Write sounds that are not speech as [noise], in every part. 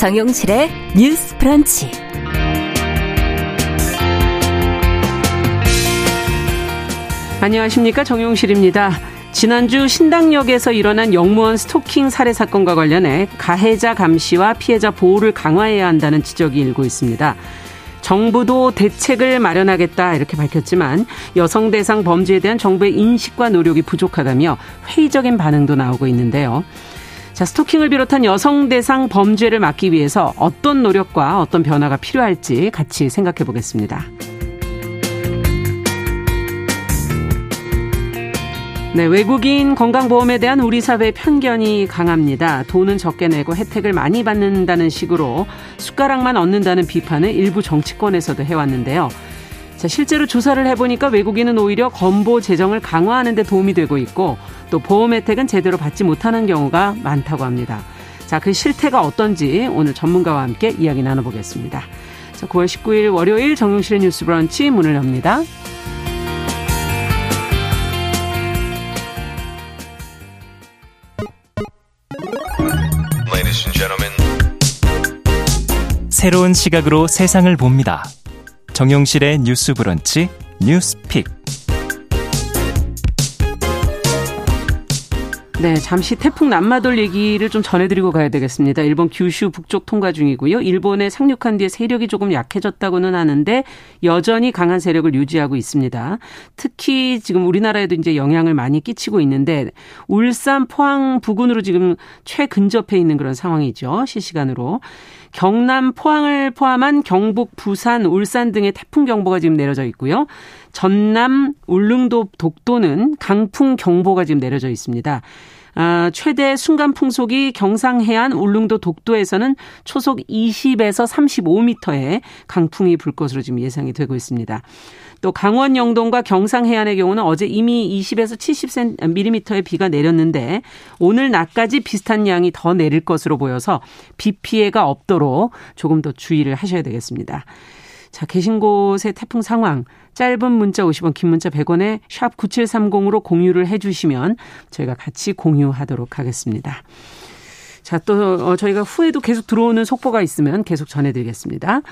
정용실의 뉴스 프런치. 안녕하십니까. 정용실입니다. 지난주 신당역에서 일어난 영무원 스토킹 살해 사건과 관련해 가해자 감시와 피해자 보호를 강화해야 한다는 지적이 일고 있습니다. 정부도 대책을 마련하겠다 이렇게 밝혔지만 여성 대상 범죄에 대한 정부의 인식과 노력이 부족하다며 회의적인 반응도 나오고 있는데요. 자, 스토킹을 비롯한 여성 대상 범죄를 막기 위해서 어떤 노력과 어떤 변화가 필요할지 같이 생각해 보겠습니다. 네, 외국인 건강보험에 대한 우리 사회의 편견이 강합니다. 돈은 적게 내고 혜택을 많이 받는다는 식으로 숟가락만 얻는다는 비판을 일부 정치권에서도 해왔는데요. 자, 실제로 조사를 해보니까 외국인은 오히려 건보 재정을 강화하는 데 도움이 되고 있고 또 보험 혜택은 제대로 받지 못하는 경우가 많다고 합니다. 자, 그 실태가 어떤지 오늘 전문가와 함께 이야기 나눠보겠습니다. 자, 9월 19일 월요일 정용실의 뉴스 브런치 문을 엽니다. 새로운 시각으로 세상을 봅니다. 정용실의 뉴스 브런치 뉴스픽. 네, 잠시 태풍 남마돌 얘기를 좀 전해드리고 가야 되겠습니다. 일본 규슈 북쪽 통과 중이고요. 일본에 상륙한 뒤에 세력이 조금 약해졌다고는 하는데 여전히 강한 세력을 유지하고 있습니다. 특히 지금 우리나라에도 이제 영향을 많이 끼치고 있는데 울산, 포항 부근으로 지금 최근접해 있는 그런 상황이죠. 실시간으로. 경남, 포항을 포함한 경북, 부산, 울산 등의 태풍 경보가 지금 내려져 있고요. 전남, 울릉도, 독도는 강풍 경보가 지금 내려져 있습니다. 아, 최대 순간 풍속이 경상 해안 울릉도 독도에서는 초속 20에서 35m의 강풍이 불 것으로 지금 예상이 되고 있습니다. 또 강원 영동과 경상 해안의 경우는 어제 이미 20에서 70mm의 비가 내렸는데 오늘 낮까지 비슷한 양이 더 내릴 것으로 보여서 비 피해가 없도록 조금 더 주의를 하셔야 되겠습니다. 자, 계신 곳의 태풍 상황 짧은 문자 50원, 긴 문자 100원에 샵 9730으로 공유를 해 주시면 저희가 같이 공유하도록 하겠습니다. 자, 또 어, 저희가 후에도 계속 들어오는 속보가 있으면 계속 전해 드리겠습니다.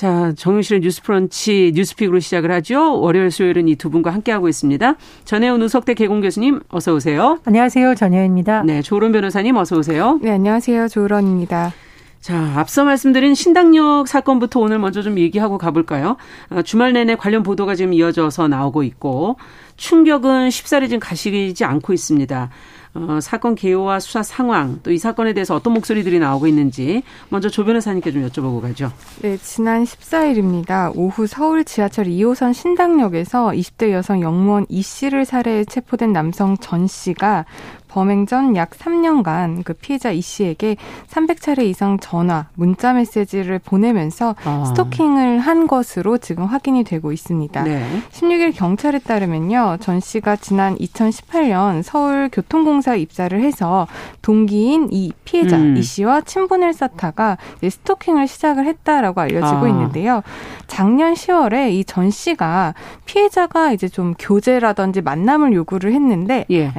자, 정용실의 뉴스 프런치 뉴스픽으로 시작을 하죠. 월요일 수요일은 이 두 분과 함께하고 있습니다. 전혜원 우석대 개공 교수님 어서 오세요. 안녕하세요. 전혜원입니다. 네, 조론 변호사님 어서 오세요. 네, 안녕하세요. 조론입니다. 자, 앞서 말씀드린 신당역 사건부터 오늘 먼저 좀 얘기하고 가볼까요? 아, 주말 내내 관련 보도가 지금 이어져서 나오고 있고 충격은 쉽사리 지금 가시지 않고 있습니다. 어, 사건 개요와 수사 상황 또 이 사건에 대해서 어떤 목소리들이 나오고 있는지 먼저 조 변호사님께 좀 여쭤보고 가죠. 네, 지난 14일입니다. 오후 서울 지하철 2호선 신당역에서 20대 여성 영무원 이 씨를 살해해 체포된 남성 전 씨가 범행 전 약 3년간 그 피해자 이 씨에게 300차례 이상 전화, 문자 메시지를 보내면서 아. 스토킹을 한 것으로 지금 확인이 되고 있습니다. 네. 16일 경찰에 따르면요. 전 씨가 지난 2018년 서울 교통공사 입사를 해서 동기인 이 피해자 음. 이 씨와 친분을 쌓다가 스토킹을 시작을 했다라고 알려지고 아. 있는데요. 작년 10월에 이 전 씨가 피해자가 이제 좀 교제라든지 만남을 요구를 했는데 예.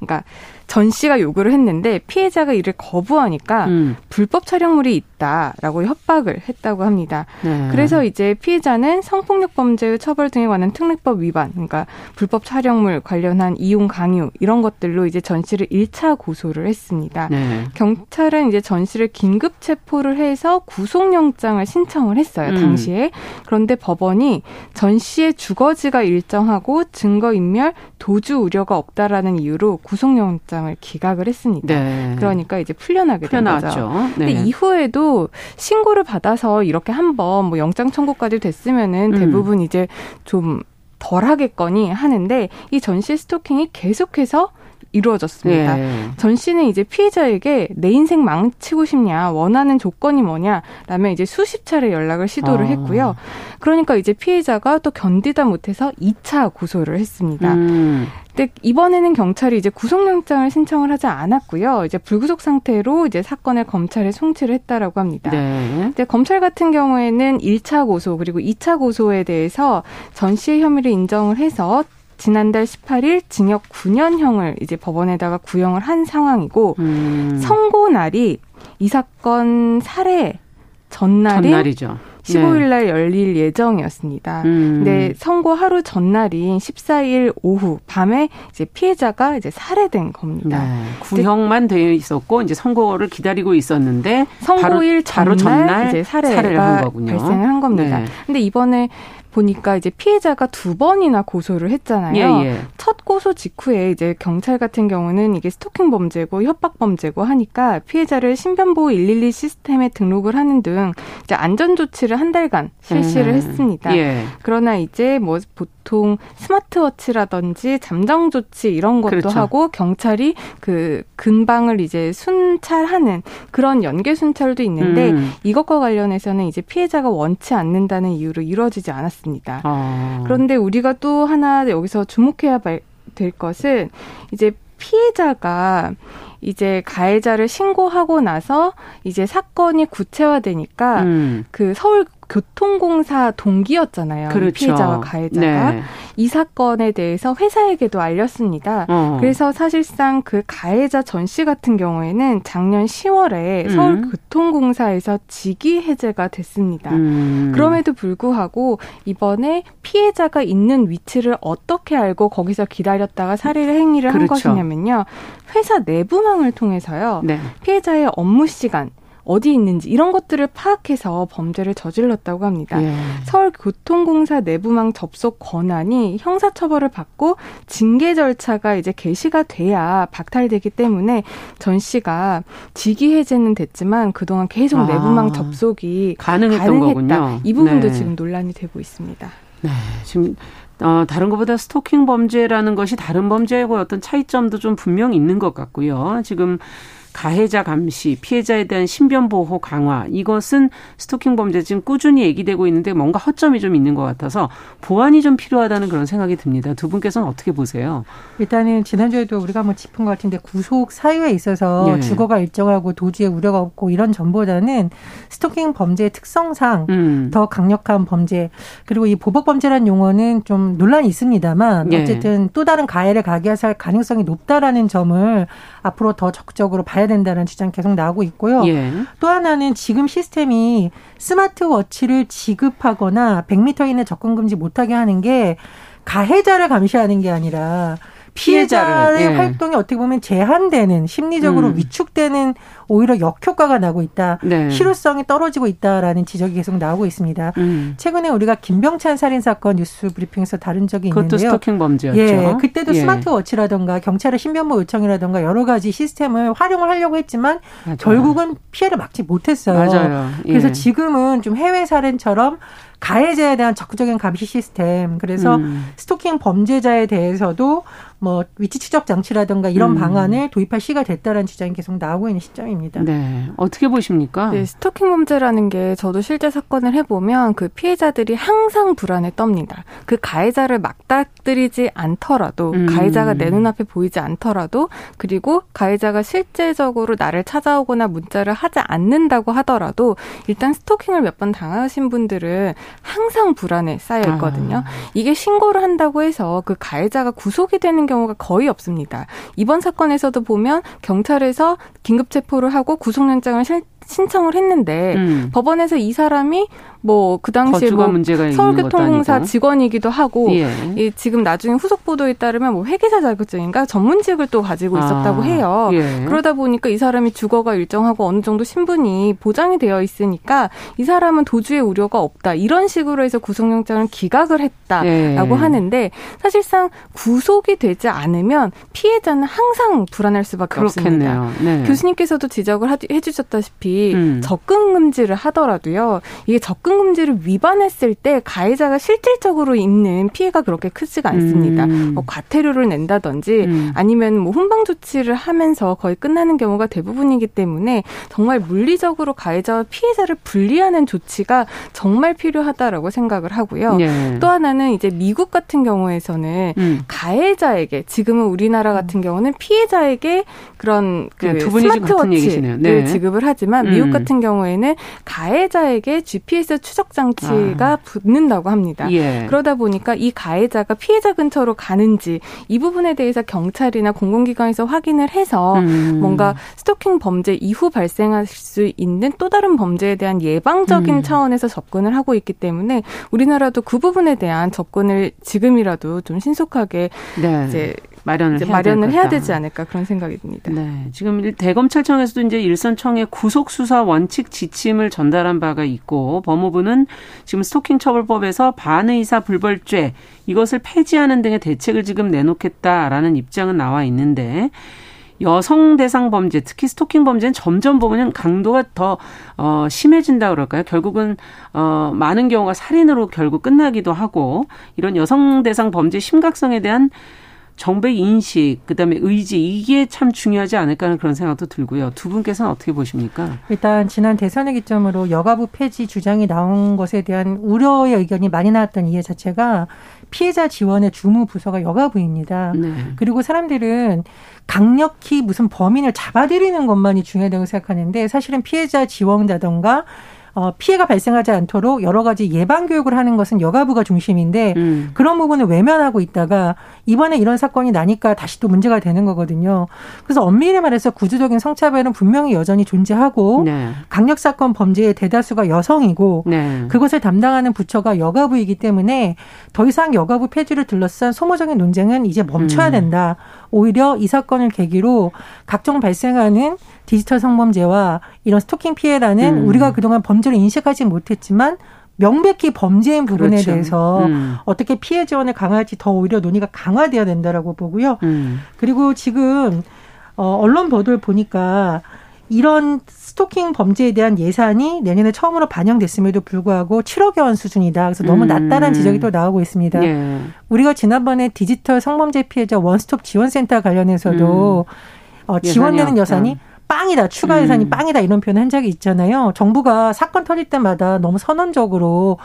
그러니까 전 씨가 요구를 했는데 피해자가 이를 거부하니까 음. 불법 촬영물이 있다라고 협박을 했다고 합니다. 네. 그래서 이제 피해자는 성폭력 범죄의 처벌 등에 관한 특례법 위반, 그러니까 불법 촬영물 관련한 이용 강요 이런 것들로 이제 전 씨를 1차 고소를 했습니다. 네. 경찰은 이제 전 씨를 긴급 체포를 해서 구속영장을 신청을 했어요. 음. 당시에. 그런데 법원이 전 씨의 주거지가 일정하고 증거 인멸, 도주 우려가 없다라는 이유로 구속영장 영장을 기각을 했습니다. 네. 그러니까 이제 풀려나게 된 거죠. 네. 근데 이후에도 신고를 받아서 이렇게 한번 뭐 영장 청구까지 됐으면은 음. 대부분 음. 이제 좀 덜하겠거니 하는데 이 전시 스토킹이 계속해서 이루어졌습니다. 예. 전 씨는 이제 피해자에게 내 인생 망치고 싶냐, 원하는 조건이 뭐냐, 라면 이제 수십 차례 연락을 시도를 아. 했고요. 그러니까 이제 피해자가 또 견디다 못해서 2차 고소를 했습니다. 음. 근데 이번에는 경찰이 이제 구속영장을 신청을 하지 않았고요. 이제 불구속 상태로 이제 사건을 검찰에 송치를 했다라고 합니다. 네. 근데 검찰 같은 경우에는 1차 고소 그리고 2차 고소에 대해서 전 씨의 혐의를 인정을 해서 지난달 18일 징역 9년형을 이제 법원에다가 구형을 한 상황이고 음. 선고 날이 이 사건 살해 전날인 전날이죠. 15일 날 열릴 예정이었습니다. 음. 근데 선고 하루 전날인 14일 오후 밤에 이제 피해자가 이제 살해된 겁니다. 네. 구형만 되어 있었고 이제 선고를 기다리고 있었는데 선고일 바로, 바로 전날, 전날 이제 살해를 살해가 한 거군요. 발생을 한 겁니다. 네. 근데 이번에 보니까 이제 피해자가 두 번이나 고소를 했잖아요. 예, 예. 첫 고소 직후에 이제 경찰 같은 경우는 이게 스토킹 범죄고 협박 범죄고 하니까 피해자를 신변보호 112 시스템에 등록을 하는 등 이제 안전 조치를 한 달간 실시를 음. 했습니다. 예. 그러나 이제 뭐 보통 스마트워치라든지 잠정 조치 이런 것도 그렇죠. 하고 경찰이 그 근방을 이제 순찰하는 그런 연계 순찰도 있는데 음. 이것과 관련해서는 이제 피해자가 원치 않는다는 이유로 이루어지지 않았습니다. 어. 그런데 우리가 또 하나 여기서 주목해야 발- 될 것은 이제 피해자가 이제 가해자를 신고하고 나서 이제 사건이 구체화되니까 음. 그 서울 교통공사 동기였잖아요. 이 그렇죠. 피해자와 가해자가 네. 이 사건에 대해서 회사에게도 알렸습니다. 어. 그래서 사실상 그 가해자 전 씨 같은 경우에는 작년 10월에 음. 서울 교통공사에서 직위 해제가 됐습니다. 음. 그럼에도 불구하고 이번에 피해자가 있는 위치를 어떻게 알고 거기서 기다렸다가 살해를 행위를 한 그렇죠. 것이냐면요. 회사 내부망을 통해서요. 네. 피해자의 업무 시간, 어디 있는지 이런 것들을 파악해서 범죄를 저질렀다고 합니다. 예. 서울교통공사 내부망 접속 권한이 형사처벌을 받고 징계 절차가 이제 개시가 돼야 박탈되기 때문에 전 씨가 직위 해제는 됐지만 그동안 계속 아. 내부망 접속이 가능했던. 거군요. 이 부분도 네. 지금 논란이 되고 있습니다. 네, 지금 어, 다른 것보다 스토킹 범죄라는 것이 다른 범죄하고 어떤 차이점도 좀 분명 있는 것 같고요. 지금 가해자 감시, 피해자에 대한 신변 보호 강화 이것은 스토킹 범죄 지금 꾸준히 얘기되고 있는데 뭔가 허점이 좀 있는 것 같아서 보완이 좀 필요하다는 그런 생각이 듭니다. 두 분께서는 어떻게 보세요? 일단은 지난주에도 우리가 한번 짚은 것 같은데 구속 사유에 있어서 예. 주거가 일정하고 도주의 우려가 없고 이런 점보다는 스토킹 범죄의 특성상 음. 더 강력한 범죄 그리고 이 보복 범죄라는 용어는 좀 논란이 있습니다만 예. 어쨌든 또 다른 가해를 가게 할 가능성이 높다라는 점을 앞으로 더 적극적으로 봐야 된다는 주장 계속 나오고 있고요. 예. 또 하나는 지금 시스템이 스마트워치를 지급하거나 100m 이내 접근 금지 못하게 하는 게 가해자를 감시하는 게 아니라 피해자의 예. 활동이 어떻게 보면 제한되는 심리적으로 음. 위축되는 오히려 역효과가 나고 있다. 네. 실효성이 떨어지고 있다라는 지적이 계속 나오고 있습니다. 음. 최근에 우리가 김병찬 살인 사건 뉴스 브리핑에서 다룬 적이 그것도 있는데요. 스토킹 범죄였죠. 예, 그때도 예. 스마트워치라든가 경찰의 신변보 요청이라든가 여러 가지 시스템을 활용을 하려고 했지만 맞아요. 결국은 피해를 막지 못했어요. 맞아요. 예. 그래서 지금은 좀 해외 살인처럼 가해자에 대한 적극적인 감시 시스템, 그래서 음. 스토킹 범죄자에 대해서도 뭐 위치 추적 장치라든가 이런 음. 방안을 도입할 시가 됐다라는 주장이 계속 나오고 있는 시점입니다. 네. 어떻게 보십니까? 네, 스토킹 범죄라는 게 저도 실제 사건을 해보면 그 피해자들이 항상 불안에 떱니다. 그 가해자를 막닥뜨리지 않더라도, 음. 가해자가 내 눈앞에 보이지 않더라도, 그리고 가해자가 실제적으로 나를 찾아오거나 문자를 하지 않는다고 하더라도, 일단 스토킹을 몇 번 당하신 분들은 항상 불안에 쌓여 있거든요. 아. 이게 신고를 한다고 해서 그 가해자가 구속이 되는 경우가 거의 없습니다. 이번 사건에서도 보면 경찰에서 긴급 체포를 하고 구속영장을 실- 신청을 했는데 음. 법원에서 이 사람이 뭐 그 당시에 뭐 서울교통공사. 직원이기도 하고 예. 이 지금 나중에 후속 보도에 따르면 뭐 회계사 자격증인가 전문직을 또 가지고 있었다고 아, 해요. 예. 그러다 보니까 이 사람이 주거가 일정하고 어느 정도 신분이 보장이 되어 있으니까 이 사람은 도주의 우려가 없다. 이런 식으로 해서 구속영장을 기각을 했다라고 예. 하는데 사실상 구속이 되지 않으면 피해자는 항상 불안할 수밖에 없습니다. 그렇겠네요. 네. 교수님께서도 지적을 하- 해주셨다시피 음. 접근 금지를 하더라도요. 이게 접근 금지를 위반했을 때 가해자가 실질적으로 입는 피해가 그렇게 크지가 않습니다. 음. 뭐 과태료를 낸다든지 음. 아니면 뭐 훈방 조치를 하면서 거의 끝나는 경우가 대부분이기 때문에 정말 물리적으로 가해자와 피해자를 분리하는 조치가 정말 필요하다라고 생각을 하고요. 예. 또 하나는 이제 미국 같은 경우에서는 음. 가해자에게 지금은 우리나라 같은 경우는 피해자에게 그런 그 네. 스마트워치를 네. 지급을 하지만 음. 미국 같은 경우에는 가해자에게 GPS 추적 장치가 아. 붙는다고 합니다. 예. 그러다 보니까 이 가해자가 피해자 근처로 가는지 이 부분에 대해서 경찰이나 공공기관에서 확인을 해서 음. 뭔가 스토킹 범죄 이후 발생할 수 있는 또 다른 범죄에 대한 예방적인 음. 차원에서 접근을 하고 있기 때문에 우리나라도 그 부분에 대한 접근을 지금이라도 좀 신속하게 네. 이제 마련을 해야, 마련을 해야 되지 않을까 그런 생각이 듭니다. 네. 지금 대검찰청에서도 이제 일선청에 구속 수사 원칙 지침을 전달한 바가 있고 법무부는 지금 스토킹 처벌법에서 반의사 불벌죄 이것을 폐지하는 등의 대책을 지금 내놓겠다라는 입장은 나와 있는데 여성 대상 범죄, 특히 스토킹 범죄는 점점 보면 강도가 더 어, 심해진다 그럴까요? 결국은 어, 많은 경우가 살인으로 결국 끝나기도 하고 이런 여성 대상 범죄 심각성에 대한 정배 인식, 그다음에 의지 이게 참 중요하지 않을까 하는 그런 생각도 들고요. 두 분께서는 어떻게 보십니까? 일단 지난 대선의 기점으로 여가부 폐지 주장이 나온 것에 대한 우려의 의견이 많이 나왔던 이해 자체가 피해자 지원의 주무 부서가 여가부입니다. 네. 그리고 사람들은 강력히 무슨 범인을 잡아들이는 것만이 중요하다고 생각하는데 사실은 피해자 지원자던가 어, 피해가 발생하지 않도록 여러 가지 예방 교육을 하는 것은 여가부가 중심인데 음. 그런 부분을 외면하고 있다가 이번에 이런 사건이 나니까 다시 또 문제가 되는 거거든요. 그래서 엄밀히 말해서 구조적인 성차별은 분명히 여전히 존재하고 네. 강력 사건 범죄의 대다수가 여성이고 네. 그것을 담당하는 부처가 여가부이기 때문에 더 이상 여가부 폐지를 둘러싼 소모적인 논쟁은 이제 멈춰야 음. 된다. 오히려 이 사건을 계기로 각종 발생하는 디지털 성범죄와 이런 스토킹 피해라는 음. 우리가 그동안 범 죄를 인식하지 못했지만 명백히 범죄인 부분에 그렇죠. 대해서 음. 어떻게 피해 지원을 강화할지 더 오히려 논의가 강화돼야 된다라고 보고요. 음. 그리고 지금 어 언론 보도를 보니까 이런 스토킹 범죄에 대한 예산이 내년에 처음으로 반영됐음에도 불구하고 7억여 원 수준이다. 그래서 너무 음. 낮다는 지적이 또 나오고 있습니다. 예. 우리가 지난번에 디지털 성범죄 피해자 원스톱 지원센터 관련해서도 음. 어, 지원되는 예산이 빵이다 추가 예산이 음. 빵이다 이런 표현 한 적이 있잖아요. 정부가 사건 터질 때마다 너무 선언적으로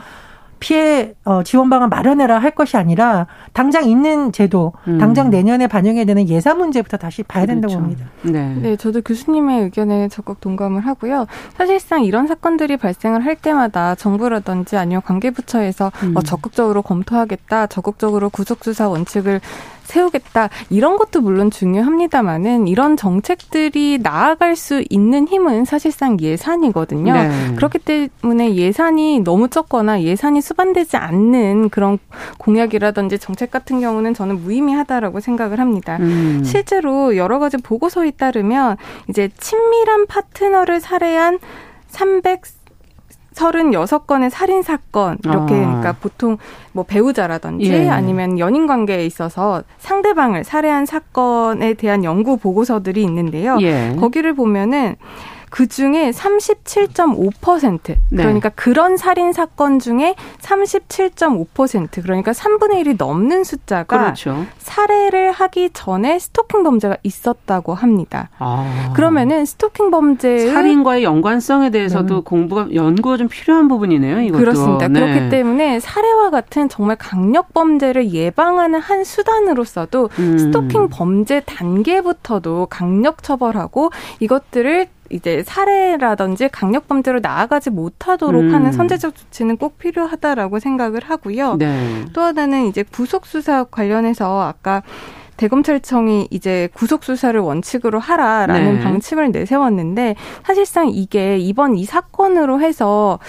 피해 어, 지원 방안 마련해라 할 것이 아니라 당장 있는 제도, 음. 당장 내년에 반영해야 되는 예산 문제부터 다시 봐야 된다고 그렇죠. 봅니다. 네. 네, 저도 교수님의 의견에 적극 동감을 하고요. 사실상 이런 사건들이 발생을 할 때마다 정부라든지 아니면 관계부처에서 음. 어, 적극적으로 검토하겠다, 적극적으로 구속수사 원칙을 세우겠다 이런 것도 물론 중요합니다만은 이런 정책들이 나아갈 수 있는 힘은 사실상 예산이거든요. 네. 그렇기 때문에 예산이 너무 적거나 예산이 수반되지 않는 그런 공약이라든지 정책 같은 경우는 저는 무의미하다라고 생각을 합니다. 음. 실제로 여러 가지 보고서에 따르면 이제 친밀한 파트너를 살해한 300 36 건의 살인 사건 이렇게 아. 그러니까 보통 뭐 배우자라든지 예. 아니면 연인 관계에 있어서 상대방을 살해한 사건에 대한 연구 보고서들이 있는데요. 예. 거기를 보면은 그 중에 37.5% 그러니까 네. 그런 살인 사건 중에 37.5% 그러니까 3분의 1이 넘는 숫자가 그렇죠. 살해를 하기 전에 스토킹 범죄가 있었다고 합니다. 아. 그러면은 스토킹 범죄 살인과의 연관성에 대해서도 네. 공부가 연구가 좀 필요한 부분이네요. 이것도. 그렇습니다. 네. 그렇기 때문에 살해와 같은 정말 강력 범죄를 예방하는 한 수단으로서도 음. 스토킹 범죄 단계부터도 강력 처벌하고 이것들을 이제 살해라든지 강력 범죄로 나아가지 못하도록 음. 하는 선제적 조치는 꼭 필요하다라고 생각을 하고요. 네. 또 하나는 이제 구속 수사 관련해서 아까 대검찰청이 이제 구속 수사를 원칙으로 하라라는 네. 방침을 내세웠는데 사실상 이게 이번 이 사건으로 해서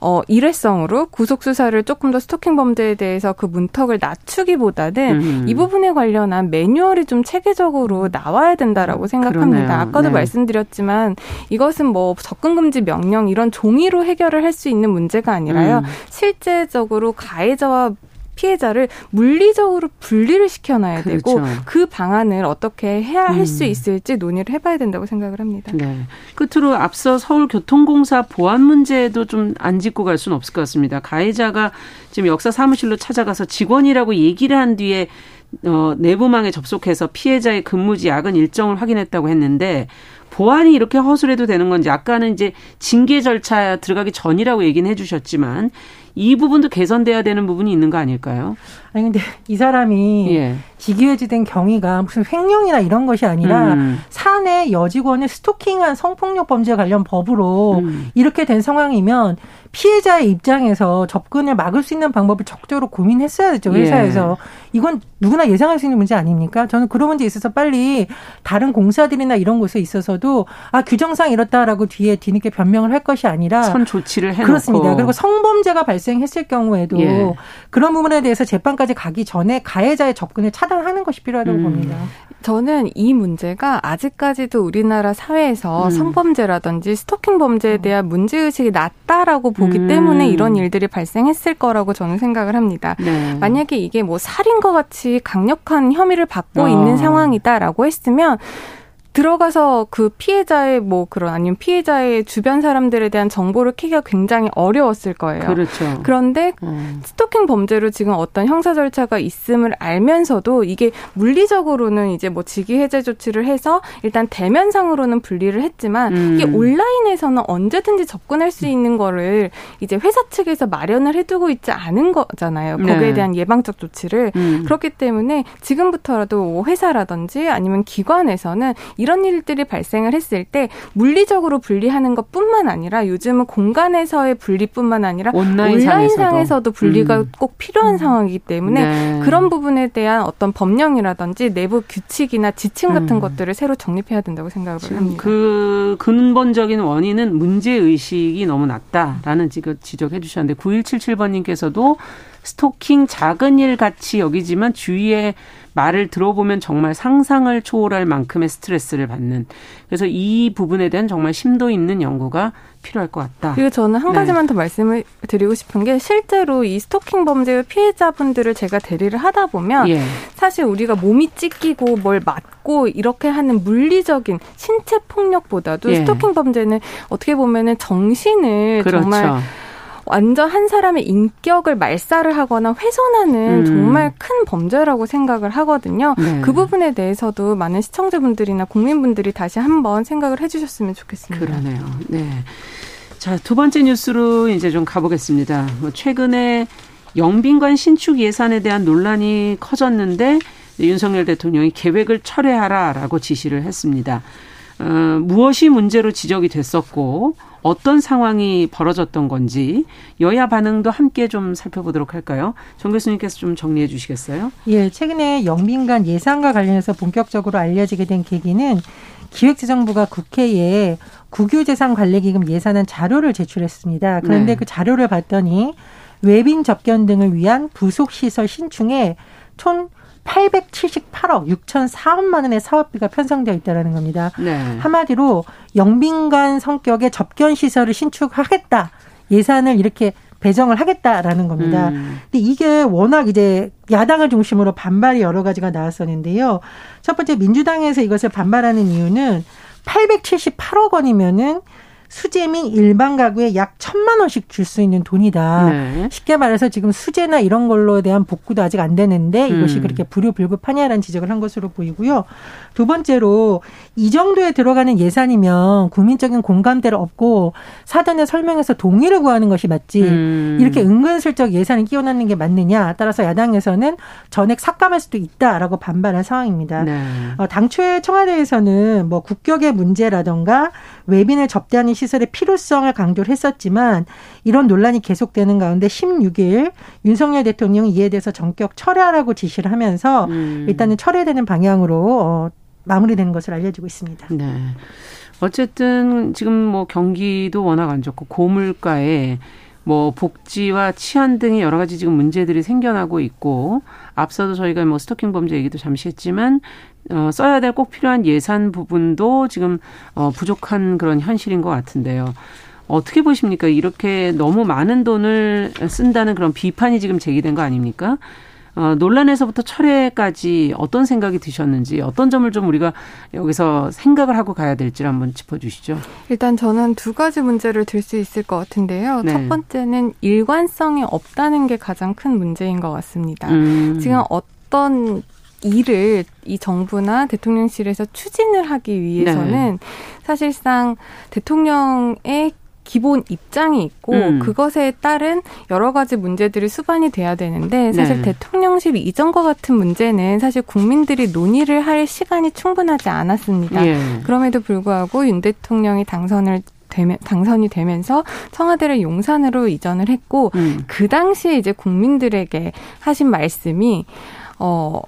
어, 일회성으로 구속 수사를 조금 더 스토킹 범죄에 대해서 그 문턱을 낮추기보다는 음. 이 부분에 관련한 매뉴얼이 좀 체계적으로 나와야 된다라고 생각합니다. 그러네요. 아까도 네. 말씀드렸지만 이것은 뭐 접근 금지 명령 이런 종이로 해결을 할 수 있는 문제가 아니라요. 음. 실제적으로 가해자와 피해자를 물리적으로 분리를 시켜놔야 그렇죠. 되고 그 방안을 어떻게 해야 할수 음. 있을지 논의를 해봐야 된다고 생각을 합니다. 네. 끝으로 앞서 서울교통공사 보안 문제도 좀 안 짚고 갈 수는 없을 것 같습니다. 가해자가 지금 역사 사무실로 찾아가서 직원이라고 얘기를 한 뒤에 어, 내부망에 접속해서 피해자의 근무지 야근 일정을 확인했다고 했는데 보안이 이렇게 허술해도 되는 건지 아까는 이제 징계 절차 들어가기 전이라고 얘기는 해주셨지만 이 부분도 개선돼야 되는 부분이 있는 거 아닐까요? 아니 근데 이 사람이 예. 직위해지된 경위가 무슨 횡령이나 이런 것이 아니라 음. 사내 여직원을 스토킹한 성폭력 범죄 관련 법으로 음. 이렇게 된 상황이면 피해자의 입장에서 접근을 막을 수 있는 방법을 적극적으로 고민했어야 됐죠 회사에서 예. 이건 누구나 예상할 수 있는 문제 아닙니까? 저는 그런 문제에 있어서 빨리 다른 공사들이나 이런 곳에 있어서도 아 규정상 이렇다라고 뒤에 뒤늦게 변명을 할 것이 아니라 선 조치를 해놓고 그렇습니다. 그리고 성범죄가 발생했을 경우에도 예. 그런 부분에 대해서 재판까지 가기 전에 가해자의 접근을 차단하는 것이 필요하다고 음. 봅니다. 저는 이 문제가 아직까지도 우리나라 사회에서 음. 성범죄라든지 스토킹 범죄에 대한 문제의식이 낮다라고 보기 음. 때문에 이런 일들이 발생했을 거라고 저는 생각을 합니다. 네. 만약에 이게 뭐 살인과 같이 강력한 혐의를 받고 어. 있는 상황이다라고 했으면 들어가서 그 피해자의 뭐 그런 아니면 피해자의 주변 사람들에 대한 정보를 캐기가 굉장히 어려웠을 거예요. 그렇죠. 그런데 음. 스토킹 범죄로 지금 어떤 형사 절차가 있음을 알면서도 이게 물리적으로는 이제 뭐 직위 해제 조치를 해서 일단 대면상으로는 분리를 했지만 음. 이게 온라인에서는 언제든지 접근할 수 있는 거를 이제 회사 측에서 마련을 해두고 있지 않은 거잖아요. 거기에 네. 대한 예방적 조치를 음. 그렇기 때문에 지금부터라도 회사라든지 아니면 기관에서는 이런 일들이 발생을 했을 때 물리적으로 분리하는 것뿐만 아니라 요즘은 공간에서의 분리뿐만 아니라 온라인상에서도 분리가 음. 꼭 필요한 음. 상황이기 때문에 네. 그런 부분에 대한 어떤 법령이라든지 내부 규칙이나 지침 같은 음. 것들을 새로 정립해야 된다고 생각을 합니다. 그 근본적인 원인은 문제 의식이 너무 낮다라는 지금 지적해 주셨는데 9177번님께서도 스토킹 작은 일 같이 여기지만 주위에 말을 들어보면 정말 상상을 초월할 만큼의 스트레스를 받는. 그래서 이 부분에 대한 정말 심도 있는 연구가 필요할 것 같다. 그리고 저는 한 가지만 네. 더 말씀을 드리고 싶은 게 실제로 이 스토킹 범죄의 피해자분들을 제가 대리를 하다 보면 예. 사실 우리가 몸이 찢기고 뭘 맞고 이렇게 하는 물리적인 신체 폭력보다도 예. 스토킹 범죄는 어떻게 보면은 정신을 그렇죠. 정말 완전 한 사람의 인격을 말살을 하거나 훼손하는 음. 정말 큰 범죄라고 생각을 하거든요. 네. 그 부분에 대해서도 많은 시청자분들이나 국민분들이 다시 한번 생각을 해주셨으면 좋겠습니다. 그러네요. 네. 자, 두 번째 뉴스로 이제 좀 가보겠습니다. 뭐 최근에 영빈관 신축 예산에 대한 논란이 커졌는데 윤석열 대통령이 계획을 철회하라라고 지시를 했습니다. 어, 무엇이 문제로 지적이 됐었고 어떤 상황이 벌어졌던 건지 여야 반응도 함께 좀 살펴보도록 할까요? 정 교수님께서 좀 정리해 주시겠어요? 예, 최근에 영빈관 예산과 관련해서 본격적으로 알려지게 된 계기는 기획재정부가 국회에 국유재산 관리기금 예산안 자료를 제출했습니다. 그런데 네. 그 자료를 봤더니 외빈 접견 등을 위한 부속시설 신축에 총 878억 6,004원만 원의 사업비가 편성되어 있다라는 겁니다. 네. 한마디로 영빈관 성격의 접견 시설을 신축하겠다. 예산을 이렇게 배정을 하겠다라는 겁니다. 음. 근데 이게 워낙 이제 야당을 중심으로 반발이 여러 가지가 나왔었는데요. 첫 번째 민주당에서 이것을 반발하는 이유는 878억 원이면은 수재 및 일반 가구에 약 천만 원씩 줄 수 있는 돈이다. 네. 쉽게 말해서 지금 수재나 이런 걸로 대한 복구도 아직 안 되는데 이것이 음. 그렇게 불효불급하냐라는 지적을 한 것으로 보이고요. 두 번째로 이 정도에 들어가는 예산이면 국민적인 공감대를 얻고 사전에 설명해서 동의를 구하는 것이 맞지 음. 이렇게 은근슬쩍 예산을 끼워넣는 게 맞느냐 따라서 야당에서는 전액 삭감할 수도 있다라고 반발한 상황입니다. 네. 어, 당초에 청와대에서는 뭐 국격의 문제라던가 외빈을 접대하는 시설의 필요성을 강조를 했었지만 이런 논란이 계속되는 가운데 16일 윤석열 대통령이 이에 대해서 전격 철회하라고 지시를 하면서 음. 일단은 철회되는 방향으로 어, 마무리되는 것을 알려지고 있습니다. 네. 어쨌든 지금 뭐 경기도 워낙 안 좋고 고물가에 뭐 복지와 치안 등의 여러 가지 지금 문제들이 생겨나고 있고 앞서도 저희가 뭐 스토킹 범죄 얘기도 잠시 했지만 어, 써야 될 꼭 필요한 예산 부분도 지금 어, 부족한 그런 현실인 것 같은데요. 어떻게 보십니까? 이렇게 너무 많은 돈을 쓴다는 그런 비판이 지금 제기된 거 아닙니까? 어, 논란에서부터 철회까지 어떤 생각이 드셨는지 어떤 점을 좀 우리가 여기서 생각을 하고 가야 될지 한번 짚어주시죠. 일단 저는 두 가지 문제를 들 수 있을 것 같은데요. 네. 첫 번째는 일관성이 없다는 게 가장 큰 문제인 것 같습니다. 음. 지금 어떤 일을 이 정부나 대통령실에서 추진을 하기 위해서는 네. 사실상 대통령의 기본 입장이 있고 음. 그것에 따른 여러 가지 문제들이 수반이 돼야 되는데 사실 네. 대통령실 이전과 같은 문제는 사실 국민들이 논의를 할 시간이 충분하지 않았습니다. 예. 그럼에도 불구하고 윤 대통령이 당선을 되면 당선이 되면서 청와대를 용산으로 이전을 했고 음. 그 당시에 이제 국민들에게 하신 말씀이 어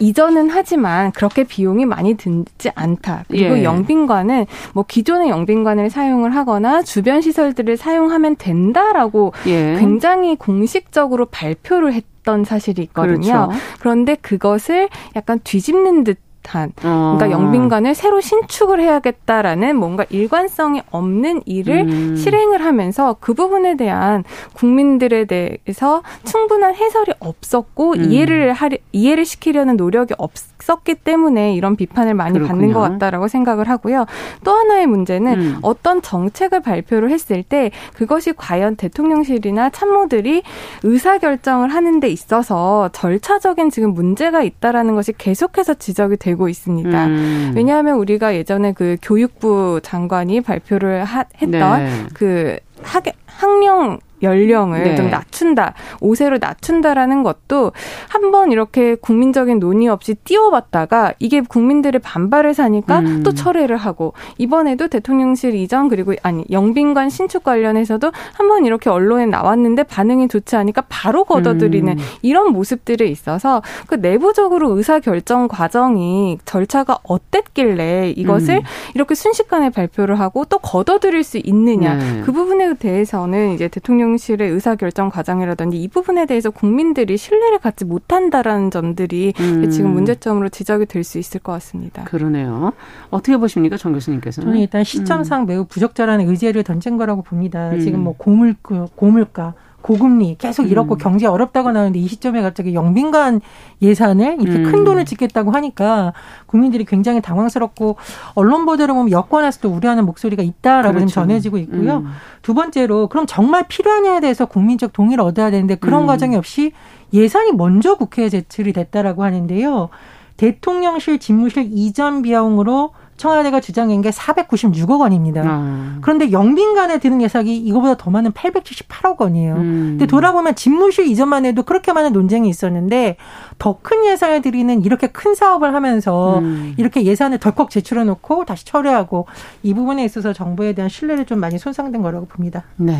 이전은 하지만 그렇게 비용이 많이 들지 않다. 그리고 예. 영빈관은 뭐 기존의 영빈관을 사용을 하거나 주변 시설들을 사용하면 된다라고 예. 굉장히 공식적으로 발표를 했던 사실이 있거든요. 그렇죠. 그런데 그것을 약간 뒤집는 듯 듯한 어. 그러니까 영빈관을 새로 신축을 해야겠다라는 뭔가 일관성이 없는 일을 음. 실행을 하면서 그 부분에 대한 국민들에 대해서 충분한 해설이 없었고 음. 이해를 하려 이해를 시키려는 노력이 없 었기 때문에 이런 비판을 많이 그렇군요. 받는 것 같다라고 생각을 하고요. 또 하나의 문제는 음. 어떤 정책을 발표를 했을 때 그것이 과연 대통령실이나 참모들이 의사 결정을 하는 데 있어서 절차적인 지금 문제가 있다라는 것이 계속해서 지적이 되고 있습니다. 음. 왜냐하면 우리가 예전에 그 교육부 장관이 발표를 하, 했던 네. 그 학, 학령 연령을 네. 좀 낮춘다, 5세로 낮춘다라는 것도 한번 이렇게 국민적인 논의 없이 띄워봤다가 이게 국민들의 반발을 사니까 음. 또 철회를 하고 이번에도 대통령실 이전 그리고 아니 영빈관 신축 관련해서도 한번 이렇게 언론에 나왔는데 반응이 좋지 않으니까 바로 걷어들이는 음. 이런 모습들에 있어서 그 내부적으로 의사 결정 과정이 절차가 어땠길래 이것을 음. 이렇게 순식간에 발표를 하고 또 걷어들일 수 있느냐 네. 그 부분에 대해서는 이제 대통령 대통령실의 의사결정 과정이라든지 이 부분에 대해서 국민들이 신뢰를 갖지 못한다라는 점들이 음. 지금 문제점으로 지적이 될 수 있을 것 같습니다. 그러네요. 어떻게 보십니까, 정 교수님께서는? 저는 일단 시점상 음. 매우 부적절한 의제를 던진 거라고 봅니다. 음. 지금 뭐 고물 고물가 고금리 계속 이렇고 음. 경제 어렵다고 나오는데 이 시점에 갑자기 영빈관 예산을 이렇게 음. 큰 돈을 짓겠다고 하니까 국민들이 굉장히 당황스럽고 언론 보도를 보면 여권에서도 우려하는 목소리가 있다라고 그렇죠. 전해지고 있고요. 음. 두 번째로 그럼 정말 필요하냐에 대해서 국민적 동의를 얻어야 되는데 그런 음. 과정이 없이 예산이 먼저 국회에 제출이 됐다라고 하는데요. 대통령실 집무실 이전 비용으로 청와대가 주장한 게 496억 원입니다. 아. 그런데 영빈관에 드는 예산이 이거보다 더 많은 878억 원이에요. 음. 근데 돌아보면 집무실 이전만 해도 그렇게 많은 논쟁이 있었는데 더 큰 예산을 들이는 이렇게 큰 사업을 하면서 음. 이렇게 예산을 덜컥 제출해 놓고 다시 처리하고 이 부분에 있어서 정부에 대한 신뢰를 좀 많이 손상된 거라고 봅니다. 네.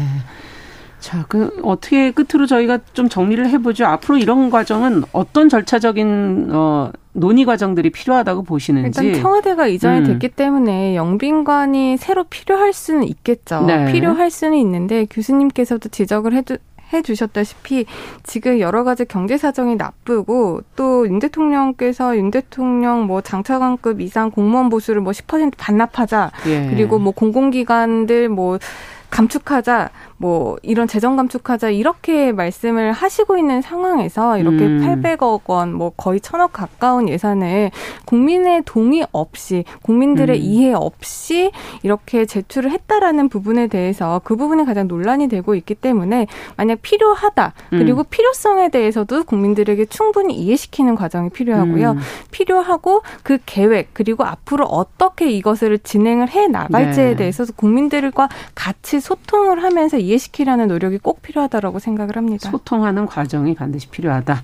자, 그 어떻게 끝으로 저희가 좀 정리를 해보죠. 앞으로 이런 과정은 어떤 절차적인 어 논의 과정들이 필요하다고 보시는지. 일단 청와대가 이전이 음. 됐기 때문에 영빈관이 새로 필요할 수는 있겠죠. 네. 필요할 수는 있는데 교수님께서도 지적을 해주, 해주셨다시피 지금 여러 가지 경제 사정이 나쁘고 또 윤 대통령께서 윤 대통령 뭐 장차관급 이상 공무원 보수를 뭐 10% 반납하자 예. 그리고 뭐 공공기관들 뭐 감축하자, 뭐 이런 재정 감축하자 이렇게 말씀을 하시고 있는 상황에서 이렇게 음. 800억 원, 뭐 거의 천억 가까운 예산을 국민의 동의 없이 국민들의 음. 이해 없이 이렇게 제출을 했다라는 부분에 대해서 그 부분이 가장 논란이 되고 있기 때문에 만약 필요하다 그리고 음. 필요성에 대해서도 국민들에게 충분히 이해시키는 과정이 필요하고요. 음. 필요하고 그 계획 그리고 앞으로 어떻게 이것을 진행을 해 나갈지에 네. 대해서 국민들과 같이 소통을 하면서 이해시키려는 노력이 꼭 필요하다라고 생각을 합니다. 소통하는 과정이 반드시 필요하다.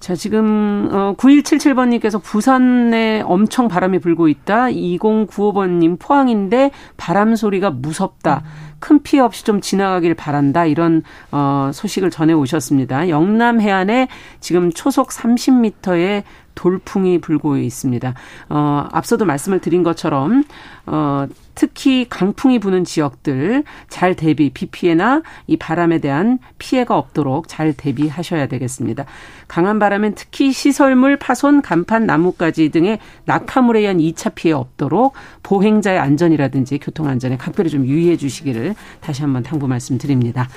자, 지금 어 9177번 님께서 부산에 엄청 바람이 불고 있다. 2095번 님 포항인데 바람 소리가 무섭다. 큰 피해 없이 좀 지나가길 바란다. 이런 어 소식을 전해 오셨습니다. 영남 해안에 지금 초속 30m의 돌풍이 불고 있습니다. 어, 앞서도 말씀을 드린 것처럼 어, 특히 강풍이 부는 지역들 잘 대비 비 피해나 이 바람에 대한 피해가 없도록 잘 대비하셔야 되겠습니다. 강한 바람엔 특히 시설물 파손, 간판, 나무까지 등의 낙하물에 의한 2차 피해 없도록 보행자의 안전이라든지 교통 안전에 각별히 좀 유의해 주시기를 다시 한번 당부 말씀드립니다.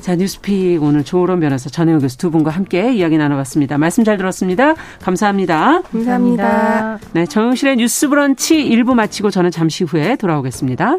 자, 뉴스픽 오늘 조으론 변호사 전혜영 교수 두 분과 함께 이야기 나눠봤습니다. 말씀 잘 들었습니다. 감사합니다. 감사합니다. 네, 정영실의 뉴스 브런치 1부 마치고 저는 잠시 후에 돌아오겠습니다.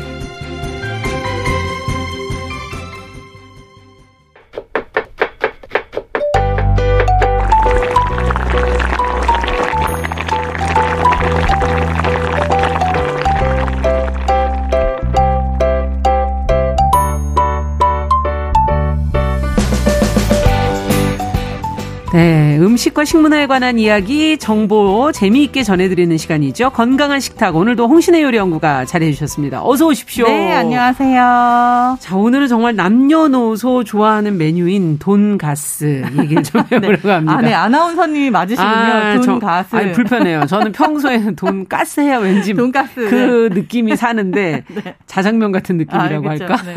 음식과 식문화에 관한 이야기, 정보 재미있게 전해드리는 시간이죠. 건강한 식탁. 오늘도 홍신의 요리 연구가 잘해주셨습니다. 어서 오십시오. 네, 안녕하세요. 자, 오늘은 정말 남녀노소 좋아하는 메뉴인 돈가스 얘기를 좀 네. [laughs] 해보려고 네. 합니다. 아, 네, 아나운서님이 맞으시군요. 아, 돈가스. 아니, 불편해요. 저는 평소에는 [laughs] 돈가스 해야 왠지 돈가스. 그 네. 느낌이 사는데 [laughs] 네. 자장면 같은 느낌이라고 아, 할까? 네.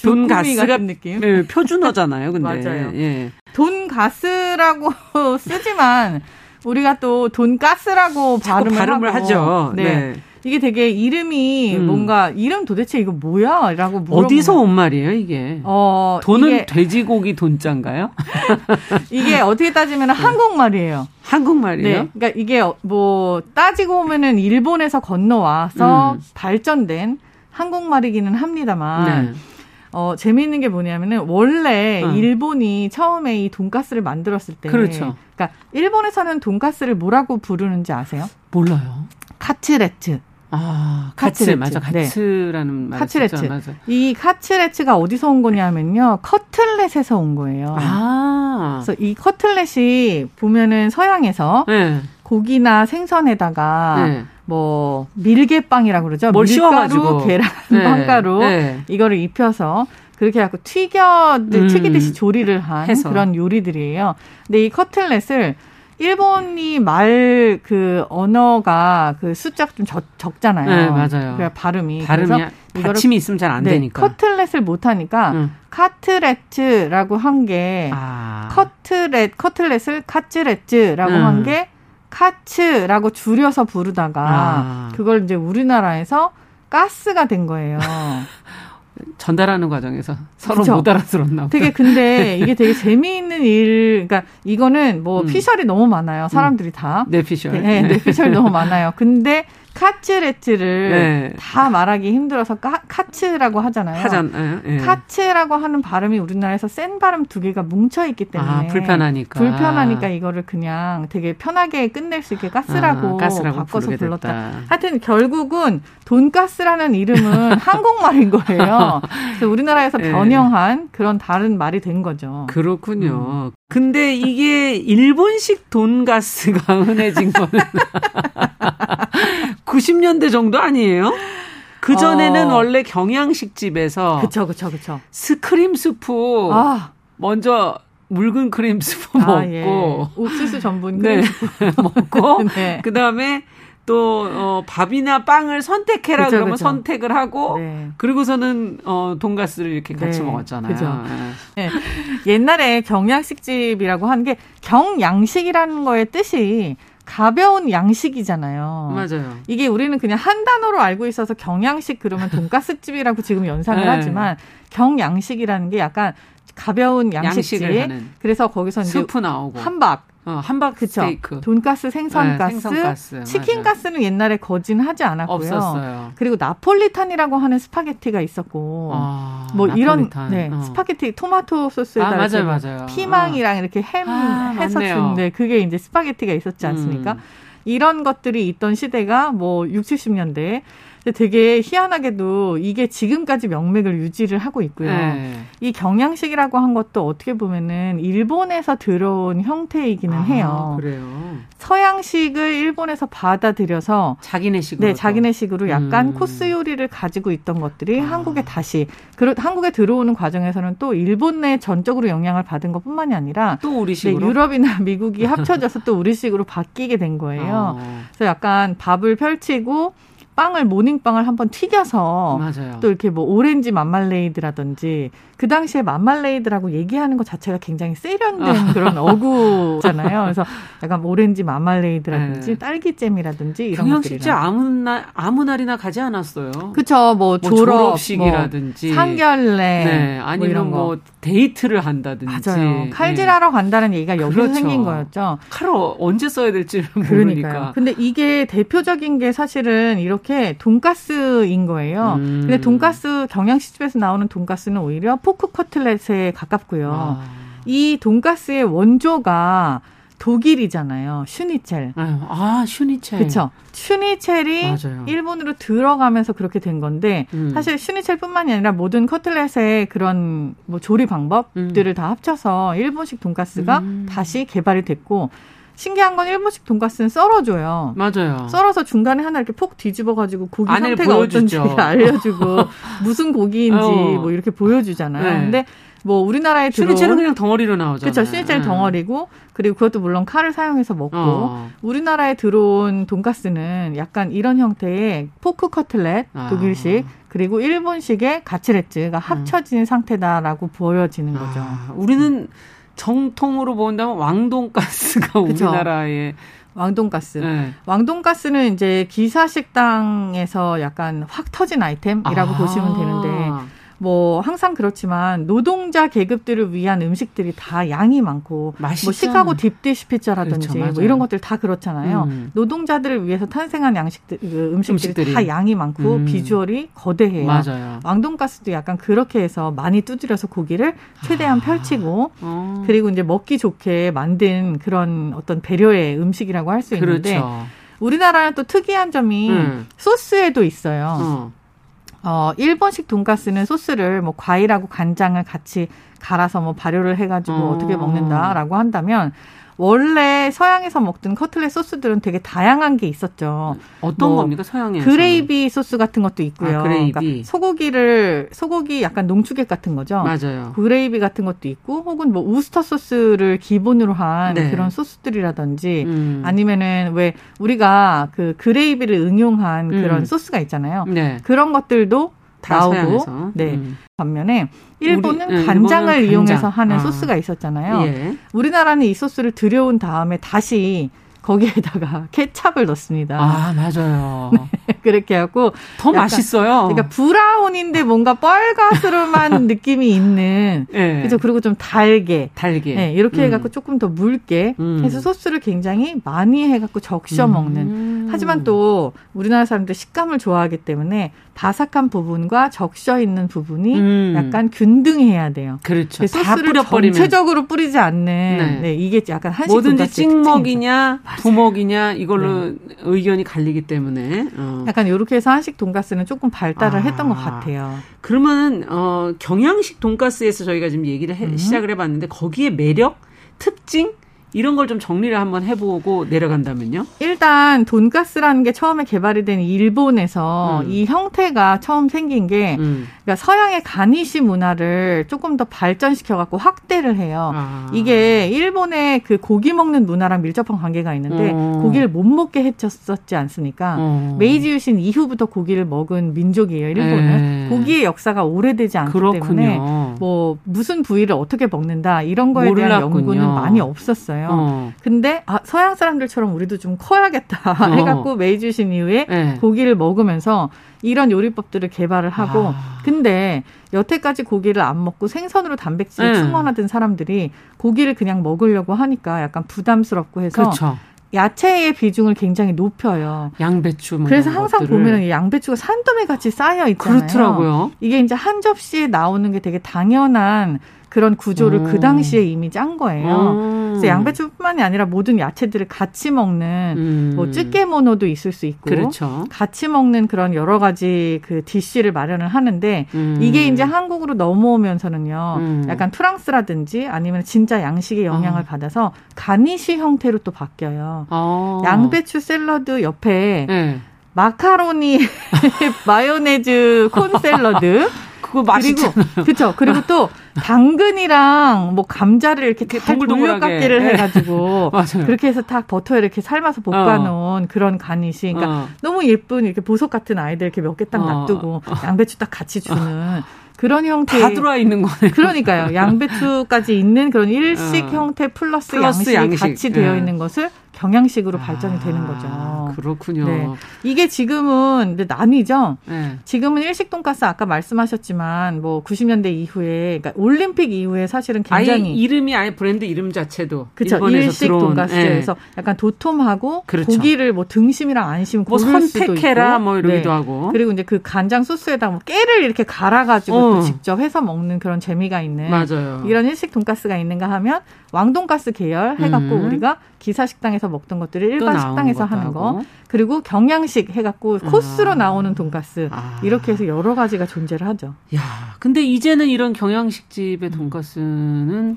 돈가스가 느낌? 네, 표준어잖아요. 근데 맞아요. 예. 돈가스라고 [laughs] 쓰지만 우리가 또 돈가스라고 발음을, 발음을 하고, 하죠. 네. 네. 이게 되게 이름이 음. 뭔가 이름 도대체 이거 뭐야? 라고 물어보면 어디서 온 말이에요, 이게? 어, 돈은 이게, 돼지고기 돈자인가요? [laughs] 이게 어떻게 따지면 한국 말이에요. 한국 말이에요? 네. 그러니까 이게 뭐 따지고 보면은 일본에서 건너와서 음. 발전된 한국말이기는 합니다만 네. 어, 재미있는 게 뭐냐면은 원래 어. 일본이 처음에 이 돈가스를 만들었을 때 그렇죠. 그러니까 일본에서는 돈가스를 뭐라고 부르는지 아세요? 몰라요. 카츠레츠. 아, 카츠 맞아. 카츠라는 네. 말 カツレツ. 맞아. 이 카츠레츠가 어디서 온 거냐면요. 커틀렛에서 온 거예요. 아. 그래서 이 커틀렛이 보면은 서양에서 네. 고기나 생선에다가 네. 뭐 밀계빵이라고 그러죠. 뭘 밀가루, 계란, 네. 빵가루 네. 이거를 입혀서 그렇게 해갖고 튀겨 음. 튀기듯이 조리를 한 해서. 그런 요리들이에요. 근데 이 커틀렛을 일본이 말 그 언어가 그 숫자가 좀 적, 적잖아요. 네, 맞아요. 그 발음이 발음이 받침이 있으면 잘안 네, 되니까. 커틀렛을 못 하니까 음. 카트레츠라고 한게 아. 커트렛 커틀렛을 카츠레츠라고 음. 한게 카츠라고 줄여서 부르다가 아. 그걸 이제 우리나라에서 가스가 된 거예요. [laughs] 전달하는 과정에서 서로 그쵸? 못 알아들었나 보다. 되게 근데 [laughs] 이게 되게 재미있는 일, 그러니까 이거는 뭐 음. 피셜이 너무 많아요. 사람들이 다. 네, 피셜. 네, 네, 피셜 너무 많아요. 근데 카츠레츠를 네. 다 말하기 힘들어서 카, カツ라고 하잖아요. 하잖아요. 네. カツ라고 하는 발음이 우리나라에서 센 발음 두 개가 뭉쳐 있기 때문에 아, 불편하니까 불편하니까 이거를 그냥 되게 편하게 끝낼 수 있게 가스라고, 아, 가스라고 바꿔서 불렀다. 하여튼 결국은 돈가스라는 이름은 [laughs] 한국말인 거예요. 그래서 우리나라에서 네. 변형한 그런 다른 말이 된 거죠. 그렇군요. 음. 근데 이게 일본식 돈가스가 [laughs] 흔해진 거는 [laughs] 90년대 정도 아니에요? 그 전에는 어. 원래 경양식 집에서 그쵸 그쵸 그쵸 크림 스프 아. 먼저 묽은 크림 스프 아, 예. 먹고 예. 옥수수 전분 크림 네. [laughs] 먹고 [laughs] 네. 그다음에 또 어, 밥이나 빵을 선택해라 그쵸, 그러면 그쵸. 선택을 하고 네. 그리고서는 어, 돈가스를 이렇게 같이 네. 먹었잖아요. 그죠. 네. 옛날에 경양식집이라고 하는 게 경양식이라는 거의 뜻이 가벼운 양식이잖아요. 맞아요. 이게 우리는 그냥 한 단어로 알고 있어서 경양식 그러면 돈가스집이라고 지금 연상을 네. 하지만 경양식이라는 게 약간 가벼운 양식집. 그래서 거기서 이제 수프 나오고 한박 어, 함박 그쵸? 스테이크. 돈가스, 생선가스, 네, 생선가스 치킨가스는 옛날에 거진 하지 않았고요. 없었어요. 그리고 나폴리탄이라고 하는 스파게티가 있었고 아, 뭐 나폴리탄. 이런 네, 어. 스파게티 토마토 소스에다 아, 맞아요, 맞아요. 피망이랑 어. 이렇게 햄 아, 해서 주는데 그게 이제 스파게티가 있었지 않습니까? 음. 이런 것들이 있던 시대가 뭐 6, 70년대 되게 희한하게도 이게 지금까지 명맥을 유지를 하고 있고요. 네. 이 경양식이라고 한 것도 어떻게 보면은 일본에서 들어온 형태이기는 아, 해요. 그래요. 서양식을 일본에서 받아들여서 자기네식으로 네, 자기네식으로 약간 음. 코스 요리를 가지고 있던 것들이 아. 한국에 다시 그 한국에 들어오는 과정에서는 또 일본 내 전적으로 영향을 받은 것뿐만이 아니라 또 우리식으로 네, 유럽이나 [laughs] 미국이 합쳐져서 또 우리식으로 바뀌게 된 거예요. 어. 그래서 약간 밥을 펼치고 빵을 모닝빵을 한번 튀겨서 맞아요. 또 이렇게 뭐 오렌지 마말레이드라든지 그 당시에 마말레이드라고 얘기하는 것 자체가 굉장히 세련된 아. 그런 어구잖아요. 그래서 [laughs] 약간 오렌지 마말레이드라든지 네. 딸기잼이라든지 이런 경양식집에 아무 날 아무 날이나 가지 않았어요. 그렇죠. 뭐, 뭐 졸업, 식이라든지 뭐 상견례, 네. 뭐 아니면 뭐, 뭐, 데이트를 한다든지 맞아요. 칼질하러 네. 간다는 얘기가 여기서 그렇죠. 생긴 거였죠. 칼을 언제 써야 될지 모르니까. 근데 이게 대표적인 게 사실은 이렇게 돈가스인 거예요. 음. 근데 돈가스 경양식집에서 나오는 돈가스는 오히려 pork cutlet에 가깝고요. 아. 이 돈가스의 원조가 독일이잖아요. 슈니첼. 아, 슈니첼. 그렇죠. 슈니첼이 맞아요. 일본으로 들어가면서 그렇게 된 건데 음. 사실 슈니첼뿐만이 아니라 모든 커틀렛의 그런 뭐 조리 방법들을 음. 다 합쳐서 일본식 돈가스가 음. 다시 개발이 됐고 신기한 건 일본식 돈가스는 썰어줘요. 맞아요. 썰어서 중간에 하나 이렇게 폭 뒤집어가지고 고기 상태가 보여주죠. 어떤지 [laughs] 알려주고 [laughs] 무슨 고기인지 어. 뭐 이렇게 보여주잖아요. 네. 근데 뭐 우리나라에 들어온 슈니첼은 그냥 덩어리로 나오잖아요. 그렇죠. 슈니첼 네. 덩어리고 그리고 그것도 물론 칼을 사용해서 먹고 어. 우리나라에 들어온 돈가스는 약간 이런 형태의 포크 커틀렛 아. 독일식 그리고 일본식의 가츠레츠가 합쳐진 음. 상태다라고 보여지는 거죠. 아. 우리는 정통으로 본다면 왕돈가스가 우리나라의 왕돈가스. 네. 왕돈가스는 이제 기사식당에서 약간 확 터진 아이템이라고 아. 보시면 되는데 뭐 항상 그렇지만 노동자 계급들을 위한 음식들이 다 양이 많고 맛있잖아. 뭐 시카고 딥디시 피자라든지 그렇죠, 뭐 이런 것들 다 그렇잖아요. 음. 노동자들을 위해서 탄생한 양식들 그 음식들이, 음식들이, 다 양이 많고 음. 비주얼이 거대해요. 맞아요. 왕돈가스도 약간 그렇게 해서 많이 두드려서 고기를 최대한 아. 펼치고 어. 그리고 이제 먹기 좋게 만든 그런 어떤 배려의 음식이라고 할 수 있는데 그렇죠. 우리나라는 또 특이한 점이 음. 소스에도 있어요. 어. 어, 일본식 돈가스는 소스를 뭐 과일하고 간장을 같이 갈아서 뭐 발효를 해가지고 어. 어떻게 먹는다라고 한다면 원래 서양에서 먹던 커틀렛 소스들은 되게 다양한 게 있었죠. 어떤 뭐 겁니까 서양에? 그레이비 소스 같은 것도 있고요. 아, 그레이비. 그러니까 소고기를 소고기 약간 농축액 같은 거죠. 맞아요. 그레이비 같은 것도 있고 혹은 뭐 우스터 소스를 기본으로 한 네. 그런 소스들이라든지 음. 아니면은 왜 우리가 그 그레이비를 응용한 그런 음. 소스가 있잖아요. 네. 그런 것들도 나오고 서양에서. 네. 음. 반면에 일본은 우리, 예, 간장을 일본은 이용해서 간장. 하는 아. 소스가 있었잖아요. 예. 우리나라는 이 소스를 들여온 다음에 다시 거기에다가 [laughs] 케찹을 넣습니다. 아, 맞아요. [laughs] 네, 그렇게 하고 더 맛있어요. 그러니까 브라운인데 뭔가 뻘가스름한 [laughs] 느낌이 있는. 네. 그죠? 그리고 좀 달게. 달게. 네, 이렇게 음. 해 갖고 조금 더 묽게 음. 해서 소스를 굉장히 많이 해 갖고 적셔 음. 먹는. 하지만 또 우리나라 사람들 식감을 좋아하기 때문에 바삭한 부분과 적셔 있는 부분이 음. 약간 균등해야 돼요. 그렇죠. 소스를 전체적으로 뿌리지 않는 네. 네, 이게 약간 한식 뭐든지 찍먹이냐 부먹이냐 이걸로 네. 의견이 갈리기 때문에 어. 약간 이렇게 해서 한식 돈가스는 조금 발달을 아. 했던 것 같아요. 그러면 어, 경양식 돈가스에서 저희가 지금 얘기를 해, 음. 시작을 해봤는데 거기에 매력 특징 이런 걸 좀 정리를 한번 해보고 내려간다면요? 일단 돈가스라는 게 처음에 개발이 된 일본에서 음. 이 형태가 처음 생긴 게 음. 그러니까 서양의 가니시 문화를 조금 더 발전시켜 갖고 확대를 해요. 아. 이게 일본의 그 고기 먹는 문화랑 밀접한 관계가 있는데 어. 고기를 못 먹게 해쳤었지 않습니까? 어. 메이지 유신 이후부터 고기를 먹은 민족이에요. 일본은 에. 고기의 역사가 오래되지 않기 그렇군요. 때문에 뭐 무슨 부위를 어떻게 먹는다 이런 거에 몰랐군요. 대한 연구는 많이 없었어요. 있잖아요. 어. 근데 아, 서양 사람들처럼 우리도 좀 커야겠다 [laughs] 어. 해갖고 메이주신 이후에 네. 고기를 먹으면서 이런 요리법들을 개발을 하고 아. 근데 여태까지 고기를 안 먹고 생선으로 단백질을 네. 충원하던 사람들이 고기를 그냥 먹으려고 하니까 약간 부담스럽고 해서 그렇죠. 야채의 비중을 굉장히 높여요. 양배추. 뭐 그래서 항상 것들을. 보면은 양배추가 산더미 같이 쌓여 있잖아요. 그렇더라고요. 이게 이제 한 접시에 나오는 게 되게 당연한 그런 구조를 오. 그 당시에 이미 짠 거예요. 오. 그래서 양배추뿐만이 아니라 모든 야채들을 같이 먹는 음. 뭐 찌개모노도 있을 수 있고 그렇죠. 같이 먹는 그런 여러 가지 그 디쉬를 마련을 하는데 음. 이게 이제 한국으로 넘어오면서는요. 음. 약간 프랑스라든지 아니면 진짜 양식의 영향을 어. 받아서 가니쉬 형태로 또 바뀌어요. 어. 양배추 샐러드 옆에 네. 마카로니 [laughs] 마요네즈 콘 샐러드 [laughs] 그거 맛있잖아요. 그렇죠. 그리고 또 당근이랑 뭐 감자를 이렇게 동글동글하게 네. 해가지고 [laughs] 그렇게 해서 딱 버터에 이렇게 삶아서 볶아놓은 어. 그런 간이시. 그러니까 어. 너무 예쁜 이렇게 보석 같은 아이들 이렇게 몇 개딱 어. 놔두고 양배추 딱 같이 주는. 그런 형태 다 들어와 있는 거네요. 그러니까요. 양배추까지 있는 그런 일식 어. 형태 플러스, 플러스 양식이 양식. 같이 되어 예. 있는 것을 경양식으로 발전이 아, 되는 거죠. 그렇군요. 네. 이게 지금은 나뉘죠. 네. 지금은 일식 돈가스 아까 말씀하셨지만 뭐 90년대 이후에 그러니까 올림픽 이후에 사실은 굉장히 이름이 아예 브랜드 이름 자체도 그렇죠. 일식 돈가스에서 네. 약간 도톰하고 그렇죠. 고기를 뭐 등심이랑 안심 뭐 선택해라 뭐 이러기도 네. 하고 그리고 이제 그 간장 소스에다 뭐 깨를 이렇게 갈아가지고 어. 또 직접 해서 먹는 그런 재미가 있는 맞아요. 이런 일식 돈가스가 있는가 하면 왕돈가스 계열 해갖고 음. 우리가 기사 식당에서 먹던 것들을 일반 식당에서 하는 거 그리고 경양식 해갖고 아. 코스로 나오는 돈가스 아. 이렇게 해서 여러 가지가 존재를 하죠. 야, 근데 이제는 이런 경양식 집의 돈가스는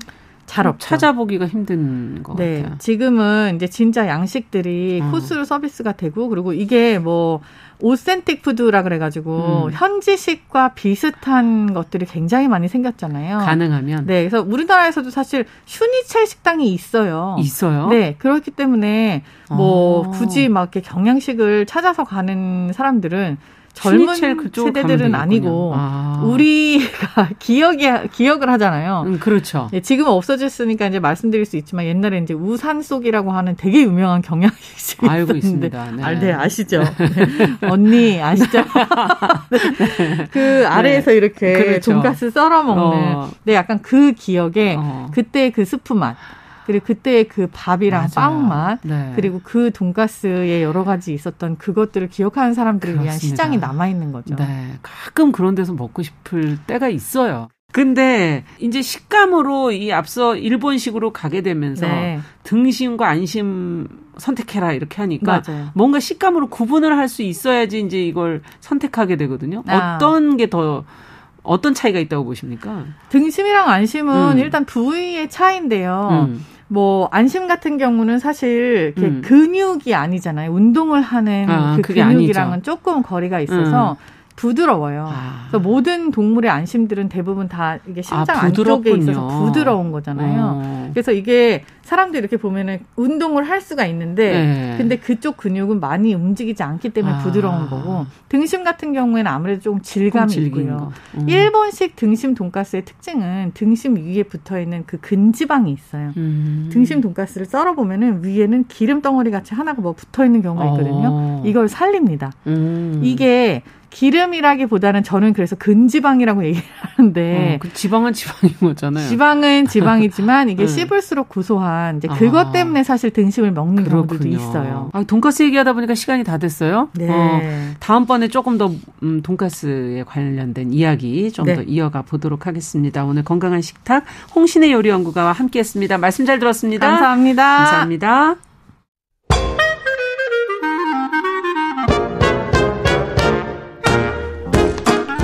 잘 없죠. 찾아보기가 힘든 것 네, 같아요. 지금은 이제 진짜 양식들이 어. 코스로 서비스가 되고 그리고 이게 뭐 오센틱 푸드라 그래가지고 음. 현지식과 비슷한 것들이 굉장히 많이 생겼잖아요. 가능하면. 네, 그래서 우리나라에서도 사실 슈니첼 식당이 있어요. 있어요. 네, 그렇기 때문에 뭐 어. 굳이 막 이렇게 경양식을 찾아서 가는 사람들은 젊은 세대들은 아니고 아. 우리가 [laughs] 기억이 기억을 하잖아요. 음, 그렇죠. 예, 지금 없어졌으니까 이제 말씀드릴 수 있지만 옛날에 이제 우산 속이라고 하는 되게 유명한 경양식이 [laughs] 알고 있습니다. 네. 아, 네 아시죠? 네. [laughs] 언니 아시죠? 네. 그 아래에서 네. 이렇게 그렇죠. 돈가스 썰어 먹는. 어. 네, 약간 그 기억에 어. 그때 그 스프 맛. 그리고 그때 그 밥이랑 빵 맛, 네. 그리고 그 돈가스에 여러 가지 있었던 그것들을 기억하는 사람들을 그렇습니다. 위한 시장이 남아 있는 거죠. 네. 가끔 그런 데서 먹고 싶을 때가 있어요. 근데 이제 식감으로 이 앞서 일본식으로 가게 되면서 네. 등심과 안심 선택해라 이렇게 하니까 맞아요. 뭔가 식감으로 구분을 할 수 있어야지 이제 이걸 선택하게 되거든요. 아. 어떤 게더 어떤 차이가 있다고 보십니까? 등심이랑 안심은 음. 일단 부위의 차이인데요. 음. 뭐 안심 같은 경우는 사실 음. 근육이 아니잖아요. 운동을 하는 아, 그 근육이랑은 아니죠. 조금 거리가 있어서 음. 부드러워요. 아. 그래서 모든 동물의 안심들은 대부분 다 이게 아, 심장 아, 안쪽에 있어서 부드러운 거잖아요. 어. 그래서 이게 사람들 이렇게 보면은 운동을 할 수가 있는데 네. 근데 그쪽 근육은 많이 움직이지 않기 때문에 아. 부드러운 거고 등심 같은 경우에는 아무래도 좀 질감이 있고요. 음. 일본식 등심 돈가스의 특징은 등심 위에 붙어 있는 그 근지방이 있어요. 음. 등심 돈가스를 썰어 보면은 위에는 기름 덩어리 같이 하나가 뭐 붙어 있는 경우가 있거든요. 어. 이걸 살립니다. 음. 이게 기름이라기보다는 저는 그래서 근지방이라고 [laughs] 얘기를 하는데 어, 그 지방은 지방인 거잖아요. 지방은 지방이지만 이게 [laughs] 네. 씹을수록 고소한 이제 그것 아. 때문에 사실 등심을 먹는 그렇군요. 경우들도 있어요. 아, 돈가스 얘기하다 보니까 시간이 다 됐어요. 네. 어, 다음번에 조금 더 음, 돈가스에 관련된 이야기 좀더 네. 이어가 보도록 하겠습니다. 오늘 건강한 식탁 홍신의 요리연구가와 함께했습니다. 말씀 잘 들었습니다. 감사합니다. 감사합니다.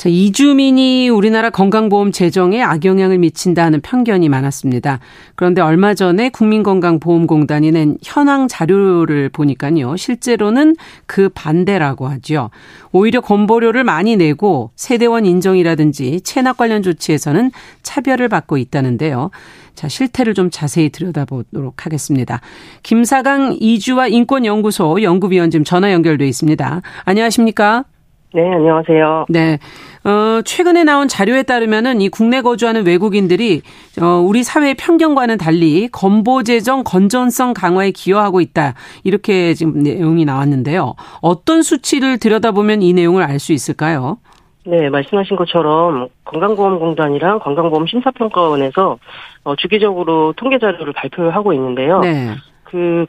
자, 이주민이 우리나라 건강보험 재정에 악영향을 미친다 하는 편견이 많았습니다. 그런데 얼마 전에 국민건강보험공단이 낸 현황 자료를 보니까요. 실제로는 그 반대라고 하죠. 오히려 건보료를 많이 내고 세대원 인정이라든지 체납 관련 조치에서는 차별을 받고 있다는데요. 자, 실태를 좀 자세히 들여다보도록 하겠습니다. 김사강 이주와 인권연구소 연구위원 지금 전화 연결돼 있습니다. 안녕하십니까? 네, 안녕하세요. 네. 어, 최근에 나온 자료에 따르면은 이 국내 거주하는 외국인들이 어, 우리 사회의 편견과는 달리 건보 재정 건전성 강화에 기여하고 있다. 이렇게 지금 내용이 나왔는데요. 어떤 수치를 들여다보면 이 내용을 알 수 있을까요? 네, 말씀하신 것처럼 건강보험공단이랑 건강보험심사평가원에서 어, 주기적으로 통계 자료를 발표하고 있는데요. 네. 그,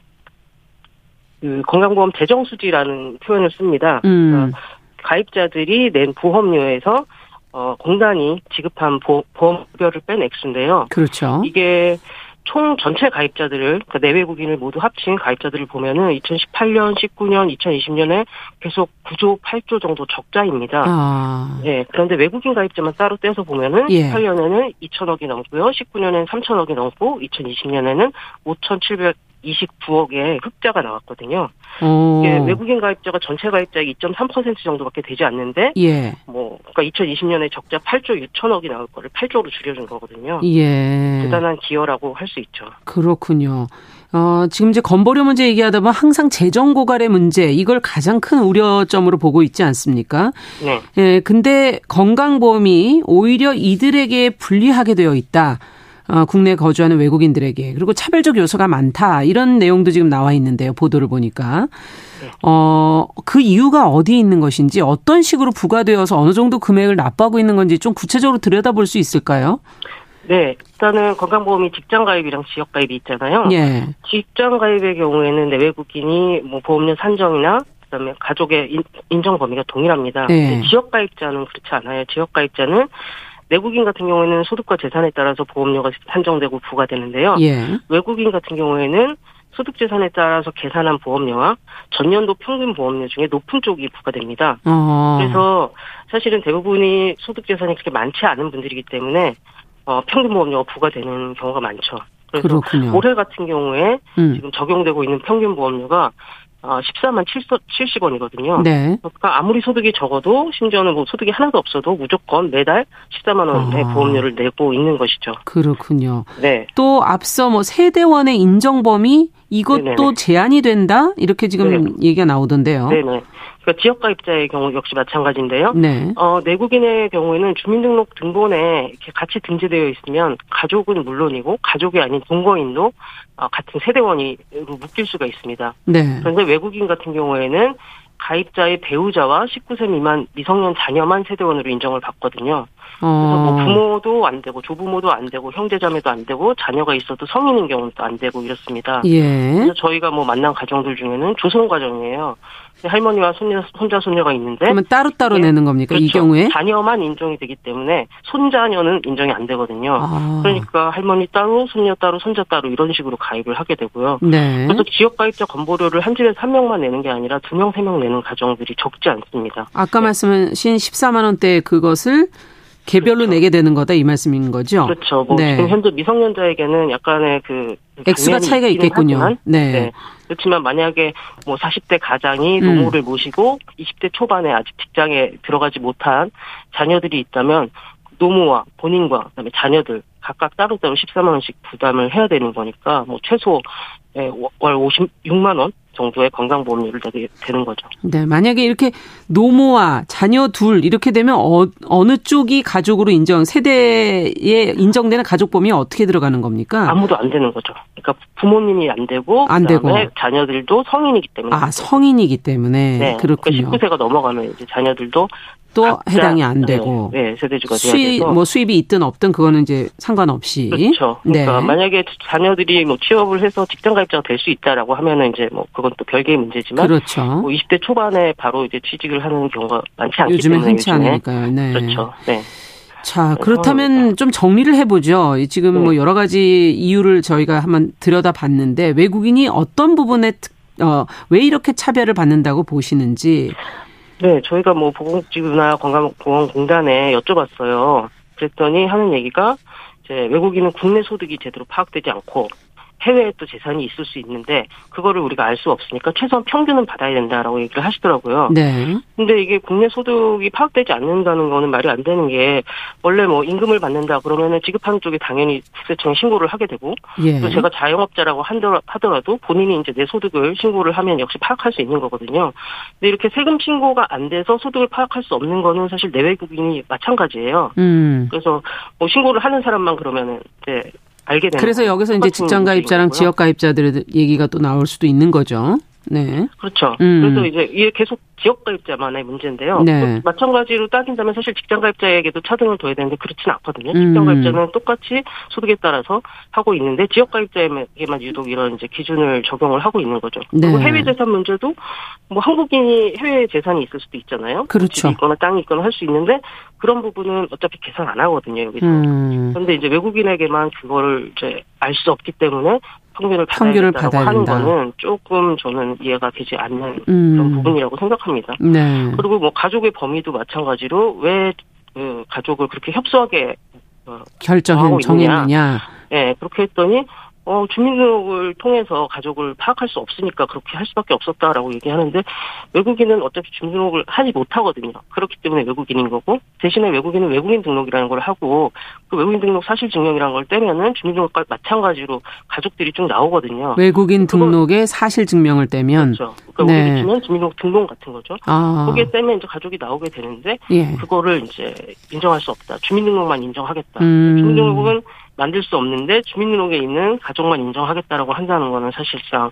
그 건강보험 재정 수지라는 표현을 씁니다. 음. 어, 가입자들이 낸 보험료에서 어, 공단이 지급한 보, 보험료를 뺀 액수인데요. 그렇죠. 이게 총 전체 가입자들을 그러니까 내외국인을 모두 합친 가입자들을 보면은 2018년, 19년, 2020년에 계속 9조, 8조 정도 적자입니다. 아. 네, 그런데 외국인 가입자만 따로 떼서 보면은 예. 18년에는 2천억이 넘고요, 19년에는 3천억이 넘고 2020년에는 5,700 29억의 흑자가 나왔거든요. 이게 외국인 가입자가 전체 가입자의 2.3% 정도밖에 되지 않는데, 예. 뭐, 그러니까 2020년에 적자 8조 6천억이 나올 거를 8조로 줄여준 거거든요. 예. 대단한 기여라고 할 수 있죠. 그렇군요. 어, 지금 이제 건보료 문제 얘기하다 보면 항상 재정 고갈의 문제 이걸 가장 큰 우려점으로 보고 있지 않습니까? 네. 예, 근데 건강보험이 오히려 이들에게 불리하게 되어 있다. 어, 국내 거주하는 외국인들에게 그리고 차별적 요소가 많다 이런 내용도 지금 나와 있는데요 보도를 보니까 어, 그 이유가 어디에 있는 것인지 어떤 식으로 부과되어서 어느 정도 금액을 납부하고 있는 건지 좀 구체적으로 들여다볼 수 있을까요? 네, 일단은 건강보험이 직장가입이랑 지역가입이 있잖아요. 예. 직장가입의 경우에는 내 외국인이 뭐 보험료 산정이나 그다음에 가족의 인정 범위가 동일합니다. 예. 지역가입자는 그렇지 않아요. 지역가입자는 내국인 같은 경우에는 소득과 재산에 따라서 보험료가 산정되고 부과되는데요. 예. 외국인 같은 경우에는 소득 재산에 따라서 계산한 보험료와 전년도 평균 보험료 중에 높은 쪽이 부과됩니다. 어. 그래서 사실은 대부분이 소득 재산이 그렇게 많지 않은 분들이기 때문에 어, 평균 보험료가 부과되는 경우가 많죠. 그래서 그렇군요. 올해 같은 경우에 음. 지금 적용되고 있는 평균 보험료가 어, 14만 70 원이거든요. 네. 그러니까 아무리 소득이 적어도 심지어는 뭐 소득이 하나도 없어도 무조건 매달 14만 원의 아. 보험료를 내고 있는 것이죠. 그렇군요. 네. 또 앞서 뭐 세대원의 인정 범위 이것도 네네. 제한이 된다 이렇게 지금 네 얘기가 나오던데요. 네네. 그러니까 지역가 입자의 경우 역시 마찬가지인데요. 네. 어, 내국인의 경우에는 주민등록 등본에 이렇게 같이 등재되어 있으면 가족은 물론이고 가족이 아닌 동거인도 어, 같은 세대원으로 묶일 수가 있습니다. 네. 그런데 외국인 같은 경우에는 가입자의 배우자와 19세 미만 미성년 자녀만 세대원으로 인정을 받거든요. 그래서 뭐 어. 부모도 안 되고 조부모도 안 되고 형제자매도 안 되고 자녀가 있어도 성인인 경우도 안 되고 이렇습니다. 예. 그래서 저희가 뭐 만난 가정들 중에는 조성 가정이에요. 할머니와 손자, 손자 손녀가 있는데 그러면 따로따로 네. 내는 겁니까? 그렇죠. 이 경우에? 자녀만 인정이 되기 때문에 손자녀는 인정이 안 되거든요. 아. 그러니까 할머니 따로 손녀 따로 손자 따로 이런 식으로 가입을 하게 되고요. 네. 그래서 지역 가입자 건보료를 한 집에서 한 명만 내는 게 아니라 두 명, 세 명 내는 가정들이 적지 않습니다. 아까 네. 말씀하신 14만 원대 그것을 개별로 그렇죠. 내게 되는 거다 이 말씀인 거죠. 그렇죠. 뭐 네. 지금 현재 미성년자에게는 약간의 그 액수가 차이가 있겠군요. 하지만, 네. 네. 그렇지만 만약에 뭐 40대 가장이 음. 노모를 음. 모시고 20대 초반에 아직 직장에 들어가지 못한 자녀들이 있다면 노모와 본인과 그다음에 자녀들 각각 따로따로 14만 원씩 부담을 해야 되는 거니까 뭐 최소 예, 월 56만 원 정도의 건강보험료를 내게 되는 거죠. 네, 만약에 이렇게 노모와 자녀 둘 이렇게 되면 어, 어느 쪽이 가족으로 인정 세대에 인정되는 가족보험이 어떻게 들어가는 겁니까? 아무도 안 되는 거죠. 그러니까 부모님이 안 되고 안 되고 자녀들도 성인이기 때문에 아 성인이기 때문에 네, 그렇군요. 그러니까 19세가 넘어가면 이제 자녀들도 또 해당이 안 되고 네, 네 세대주가 수입. 뭐 수입이 있든 없든 그거는 이제 상관없이 그렇죠. 그러니까 네. 만약에 자녀들이 뭐 취업을 해서 직장 가입자가 될 수 있다라고 하면은 이제 뭐 그건 또 별개의 문제지만 그렇죠. 뭐 20대 초반에 바로 이제 취직을 하는 경우가 많지 않기 요즘에 때문에 흔치 않으니까요. 네. 그렇죠. 네. 자, 그렇다면 좀 정리를 해보죠. 지금 네. 뭐 여러 가지 이유를 저희가 한번 들여다 봤는데 외국인이 어떤 부분에 어, 왜 이렇게 차별을 받는다고 보시는지 네, 저희가 뭐 보건복지부나 건강보건공단에 여쭤봤어요. 그랬더니 하는 얘기가 이제 외국인은 국내 소득이 제대로 파악되지 않고 해외에 또 재산이 있을 수 있는데 그거를 우리가 알 수 없으니까 최소한 평균은 받아야 된다라고 얘기를 하시더라고요. 네. 근데 이게 국내 소득이 파악되지 않는다는 거는 말이 안 되는 게 원래 뭐 임금을 받는다 그러면은 지급하는 쪽에 당연히 국세청에 신고를 하게 되고 예. 또 제가 자영업자라고 하더라도 본인이 이제 내 소득을 신고를 하면 역시 파악할 수 있는 거거든요. 근데 이렇게 세금 신고가 안 돼서 소득을 파악할 수 없는 거는 사실 내외국인이 마찬가지예요. 음. 그래서 뭐 신고를 하는 사람만 그러면은 네, 알게 되는 그래서 여기서 이제 직장 가입자랑 지역 가입자들의 얘기가 또 나올 수도 있는 거죠. 네. 그렇죠. 음. 그래서 이제 이게 계속 지역 가입자만의 문제인데요. 네. 마찬가지로 따진다면 사실 직장 가입자에게도 차등을 둬야 되는데 그렇지는 않거든요. 음. 직장 가입자는 똑같이 소득에 따라서 하고 있는데 지역 가입자에게만 유독 이런 이제 기준을 적용을 하고 있는 거죠. 네. 그리고 해외 재산 문제도 뭐 한국인이 해외 재산이 있을 수도 있잖아요. 그렇죠. 집이 있거나 땅이 있거나 할 수 있는데 그런 부분은 어차피 계산 안 하거든요. 여기서. 음. 그런데 이제 외국인에게만 그거를 이제 알 수 없기 때문에 평균을 평균을 받아야 하는. 거는 조금 저는 이해가 되지 않는 음. 그런 부분이라고 생각합니다. 네. 그리고 뭐 가족의 범위도 마찬가지로 왜 그 가족을 그렇게 협소하게 어, 결정 정했느냐? 예, 네, 그렇게 했더니 어, 주민등록을 통해서 가족을 파악할 수 없으니까 그렇게 할 수밖에 없었다라고 얘기하는데 외국인은 어차피 주민등록을 하지 못하거든요. 그렇기 때문에 외국인인 거고 대신에 외국인은 외국인 등록이라는 걸 하고 그 외국인 등록 사실 증명이라는 걸 떼면은 주민등록과 마찬가지로 가족들이 쭉 나오거든요. 외국인 등록에 사실 증명을 떼면 그렇죠. 그러니까 네. 우리 치면 주민등록 등본 같은 거죠. 아. 거기에 떼면 이제 가족이 나오게 되는데 예. 그거를 이제 인정할 수 없다. 주민등록만 인정하겠다. 음. 주민등록은 만들 수 없는데 주민등록에 있는 가족만 인정하겠다라고 한다는 거는 사실상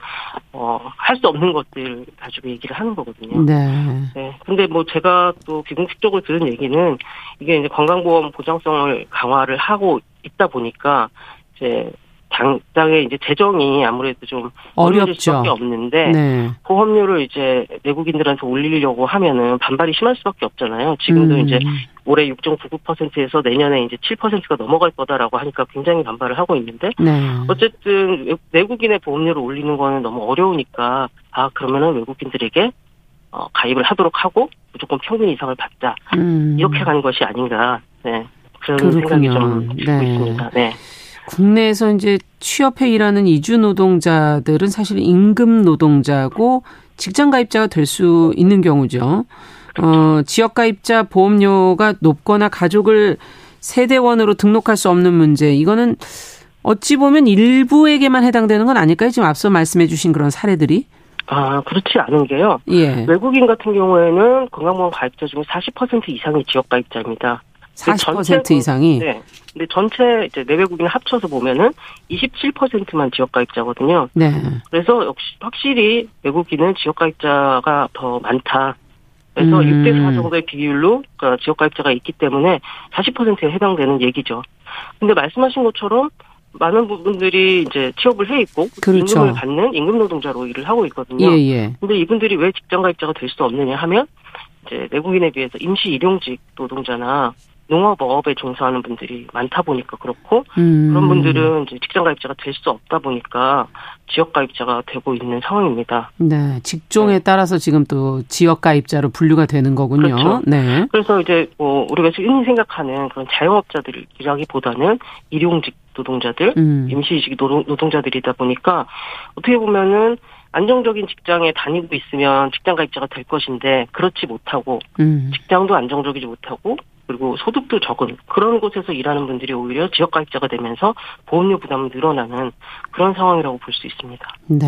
어 할 수 없는 것들 가지고 얘기를 하는 거거든요. 네. 네. 근데 뭐 제가 또 비공식 적으로 들은 얘기는 이게 이제 건강보험 보장성을 강화를 하고 있다 보니까 이제 당장에 이제 재정이 아무래도 좀 어려질 수밖에 없는데 네. 보험료를 이제 내국인들한테 올리려고 하면은 반발이 심할 수밖에 없잖아요. 지금도 음. 이제 올해 6.99%에서 내년에 이제 7%가 넘어갈 거다라고 하니까 굉장히 반발을 하고 있는데 네. 어쨌든 내국인의 보험료를 올리는 거는 너무 어려우니까 아 그러면은 외국인들에게 어, 가입을 하도록 하고 무조건 평균 이상을 받자 음. 이렇게 가는 것이 아닌가 네 그런 그렇군요. 생각이 좀 들고 네. 있습니다. 네. 국내에서 이제 취업해 일하는 이주 노동자들은 사실 임금 노동자고 직장 가입자가 될 수 있는 경우죠. 어, 지역 가입자 보험료가 높거나 가족을 세대원으로 등록할 수 없는 문제. 이거는 어찌 보면 일부에게만 해당되는 건 아닐까요? 지금 앞서 말씀해 주신 그런 사례들이. 아, 그렇지 않은 게요. 예. 외국인 같은 경우에는 건강보험 가입자 중에 40% 이상이 지역 가입자입니다. 40% 전체, 이상이. 네. 근데 전체 이제 내외국인 합쳐서 보면은 27%만 지역 가입자거든요. 네. 그래서 역시 확실히 외국인은 지역 가입자가 더 많다. 그래서 음. 6대 4 정도의 비율로 그러니까 지역 가입자가 있기 때문에 40%에 해당되는 얘기죠. 근데 말씀하신 것처럼 많은 부분들이 이제 취업을 해 있고 그렇죠. 임금을 받는 임금 노동자로 일을 하고 있거든요. 예, 예. 근데 이분들이 왜 직장 가입자가 될 수 없느냐 하면 이제 내국인에 비해서 임시 일용직 노동자나 농업업에 종사하는 분들이 많다 보니까 그렇고 음. 그런 분들은 이제 직장 가입자가 될 수 없다 보니까 지역 가입자가 되고 있는 상황입니다. 네, 직종에 네. 따라서 지금 또 지역 가입자로 분류가 되는 거군요. 그렇죠. 네. 그래서 이제 뭐 우리가 흔히 생각하는 그런 자영업자들이라기보다는 일용직 노동자들, 음. 임시직 노동자들이다 보니까 어떻게 보면은 안정적인 직장에 다니고 있으면 직장 가입자가 될 것인데 그렇지 못하고 음. 직장도 안정적이지 못하고 그리고 소득도 적은 그런 곳에서 일하는 분들이 오히려 지역 가입자가 되면서 보험료 부담이 늘어나는 그런 상황이라고 볼 수 있습니다. 네.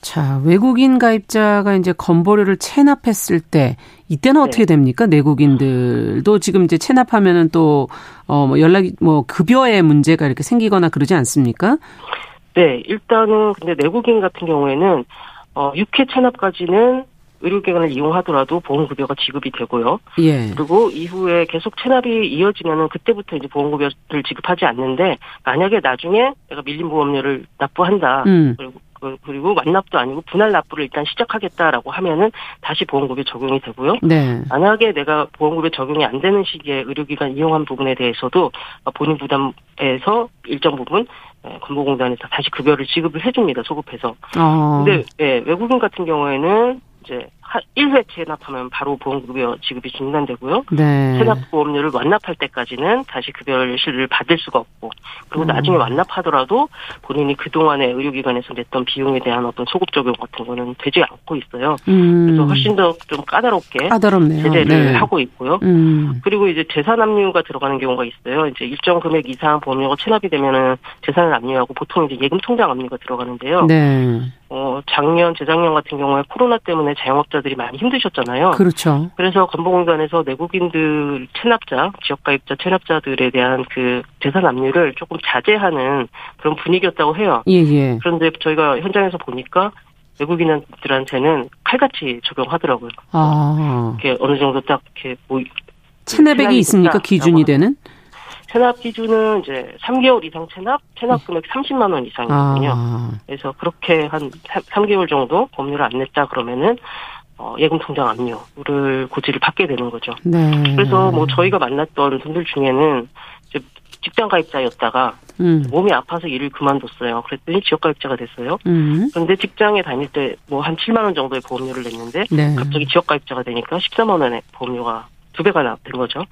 자, 외국인 가입자가 이제 건보료를 체납했을 때 이때는 네. 어떻게 됩니까? 내국인들도 지금 이제 체납하면은 또 어 뭐 연락이 뭐 급여의 문제가 이렇게 생기거나 그러지 않습니까? 네, 일단은 근데 내국인 같은 경우에는 어 6회 체납까지는 의료기관을 이용하더라도 보험급여가 지급이 되고요. 예. 그리고 이후에 계속 체납이 이어지면은 그때부터 이제 보험급여를 지급하지 않는데 만약에 나중에 내가 밀린 보험료를 납부한다. 음. 그리고 그, 그리고 완납도 아니고 분할 납부를 일단 시작하겠다라고 하면은 다시 보험급여 적용이 되고요. 네. 만약에 내가 보험급여 적용이 안 되는 시기에 의료기관 이용한 부분에 대해서도 본인 부담에서 일정 부분 예, 건보공단에서 다시 급여를 지급을 해줍니다. 소급해서. 어. 근데 예, 외국인 같은 경우에는 이제 1회 체납하면 바로 보험급여 지급이 중단되고요. 네. 체납보험료를 완납할 때까지는 다시 급여를 받을 수가 없고 그리고 음. 나중에 완납하더라도 본인이 그동안에 의료기관에서 냈던 비용에 대한 어떤 소급 적용 같은 거는 되지 않고 있어요. 음. 그래서 훨씬 더 좀 까다롭게 까다롭네요. 제재를 네. 하고 있고요. 음. 그리고 이제 재산 압류가 들어가는 경우가 있어요. 이제 일정 금액 이상 보험료가 체납이 되면은 재산을 압류하고 보통 이제 예금 통장 압류가 들어가는데요. 네. 어, 작년, 재작년 같은 경우에 코로나 때문에 자영업자 들이 많이 힘드셨잖아요. 그렇죠. 그래서 건보공단에서 내국인들 체납자, 지역가입자 체납자들에 대한 그 재산 압류를 조금 자제하는 그런 분위기였다고 해요. 예, 예. 그런데 저희가 현장에서 보니까 외국인들한테는 칼같이 적용하더라고요. 아. 이렇게 어느 정도 딱 이렇게 뭐 체납액이 있습니까? 기준이 되는? 체납 기준은 이제 3개월 이상 체납, 체납 금액 30만 원 이상이거든요. 아. 그래서 그렇게 한 3 개월 정도 법률을 안 냈다 그러면은 어, 예금 통장 압류를 고지를 받게 되는 거죠. 네. 그래서 뭐 저희가 만났던 분들 중에는 이제 직장 가입자였다가 음. 몸이 아파서 일을 그만뒀어요. 그랬더니 지역 가입자가 됐어요. 음. 그런데 직장에 다닐 때 뭐 한 7만 원 정도의 보험료를 냈는데 네. 갑자기 지역 가입자가 되니까 14만 원의 보험료가 두 배가 된 거죠.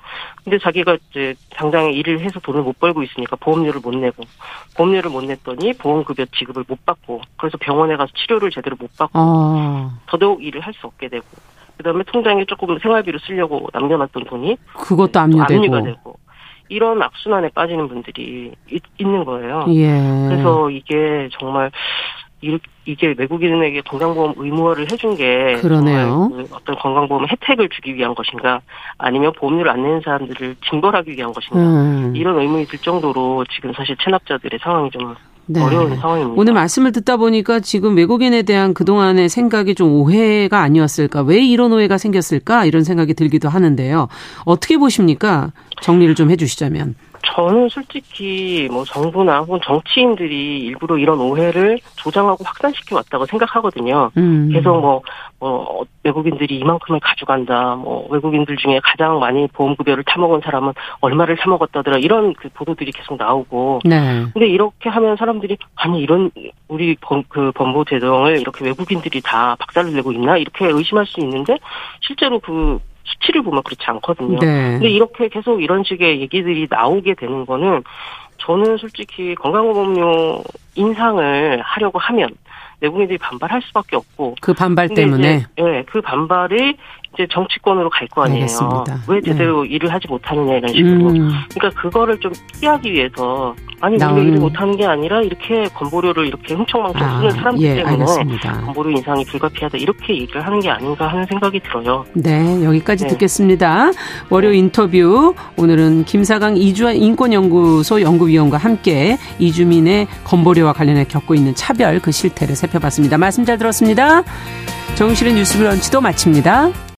근데 자기가 이제 당장에 일을 해서 돈을 못 벌고 있으니까 보험료를 못 내고 보험료를 못 냈더니 보험급여 지급을 못 받고 그래서 병원에 가서 치료를 제대로 못 받고 아. 더더욱 일을 할 수 없게 되고 그다음에 통장에 조금 생활비로 쓰려고 남겨놨던 돈이 그것도 압류되고. 압류가 되고 이런 악순환에 빠지는 분들이 있, 는 거예요. 예. 그래서 이게 정말 이게 외국인에게 건강보험 의무화를 해준 게 그러네요. 그 어떤 건강보험 혜택을 주기 위한 것인가 아니면 보험료를 안 내는 사람들을 징벌하기 위한 것인가 음. 이런 의문이 들 정도로 지금 사실 체납자들의 상황이 좀 네. 어려운 상황입니다. 오늘 말씀을 듣다 보니까 지금 외국인에 대한 그동안의 생각이 좀 오해가 아니었을까? 왜 이런 오해가 생겼을까? 이런 생각이 들기도 하는데요. 어떻게 보십니까? 정리를 좀 해주시자면. 저는 솔직히 뭐 정부나 혹은 정치인들이 일부러 이런 오해를 조장하고 확산시켜 왔다고 생각하거든요. 음. 계속 뭐, 뭐, 외국인들이 이만큼을 가져간다, 뭐, 외국인들 중에 가장 많이 보험급여를 타먹은 사람은 얼마를 타먹었다더라, 이런 그 보도들이 계속 나오고. 네. 근데 이렇게 하면 사람들이, 아니, 이런, 우리 범, 그 범보 제정을 이렇게 외국인들이 다 박살을 내고 있나? 이렇게 의심할 수 있는데, 실제로 그 수치를 보면 그렇지 않거든요. 네. 근데 이렇게 계속 이런 식의 얘기들이 나오게 되는 거는 저는 솔직히 건강보험료 인상을 하려고 하면 내국인들이 반발할 수밖에 없고 그 반발 때문에 예, 네, 그 반발이 이제 정치권으로 갈 거 아니에요. 알겠습니다. 왜 제대로 네. 일을 하지 못하느냐 이런 식으로. 음. 그러니까 그거를 좀 피하기 위해서 아니 우리가 일을 못하는 게 아니라 이렇게 건보료를 이렇게 흥청망청 아, 쓰는 사람들 예, 때문에 알겠습니다. 건보료 인상이 불가피하다 이렇게 얘기를 하는 게 아닌가 하는 생각이 들어요. 네 여기까지 네. 듣겠습니다. 월요 인터뷰 오늘은 김사강 이주환 인권연구소 연구위원과 함께 이주민의 건보료와 관련해 겪고 있는 차별 그 실태를 살펴봤습니다. 말씀 잘 들었습니다. 정실의 뉴스 브런치도 마칩니다.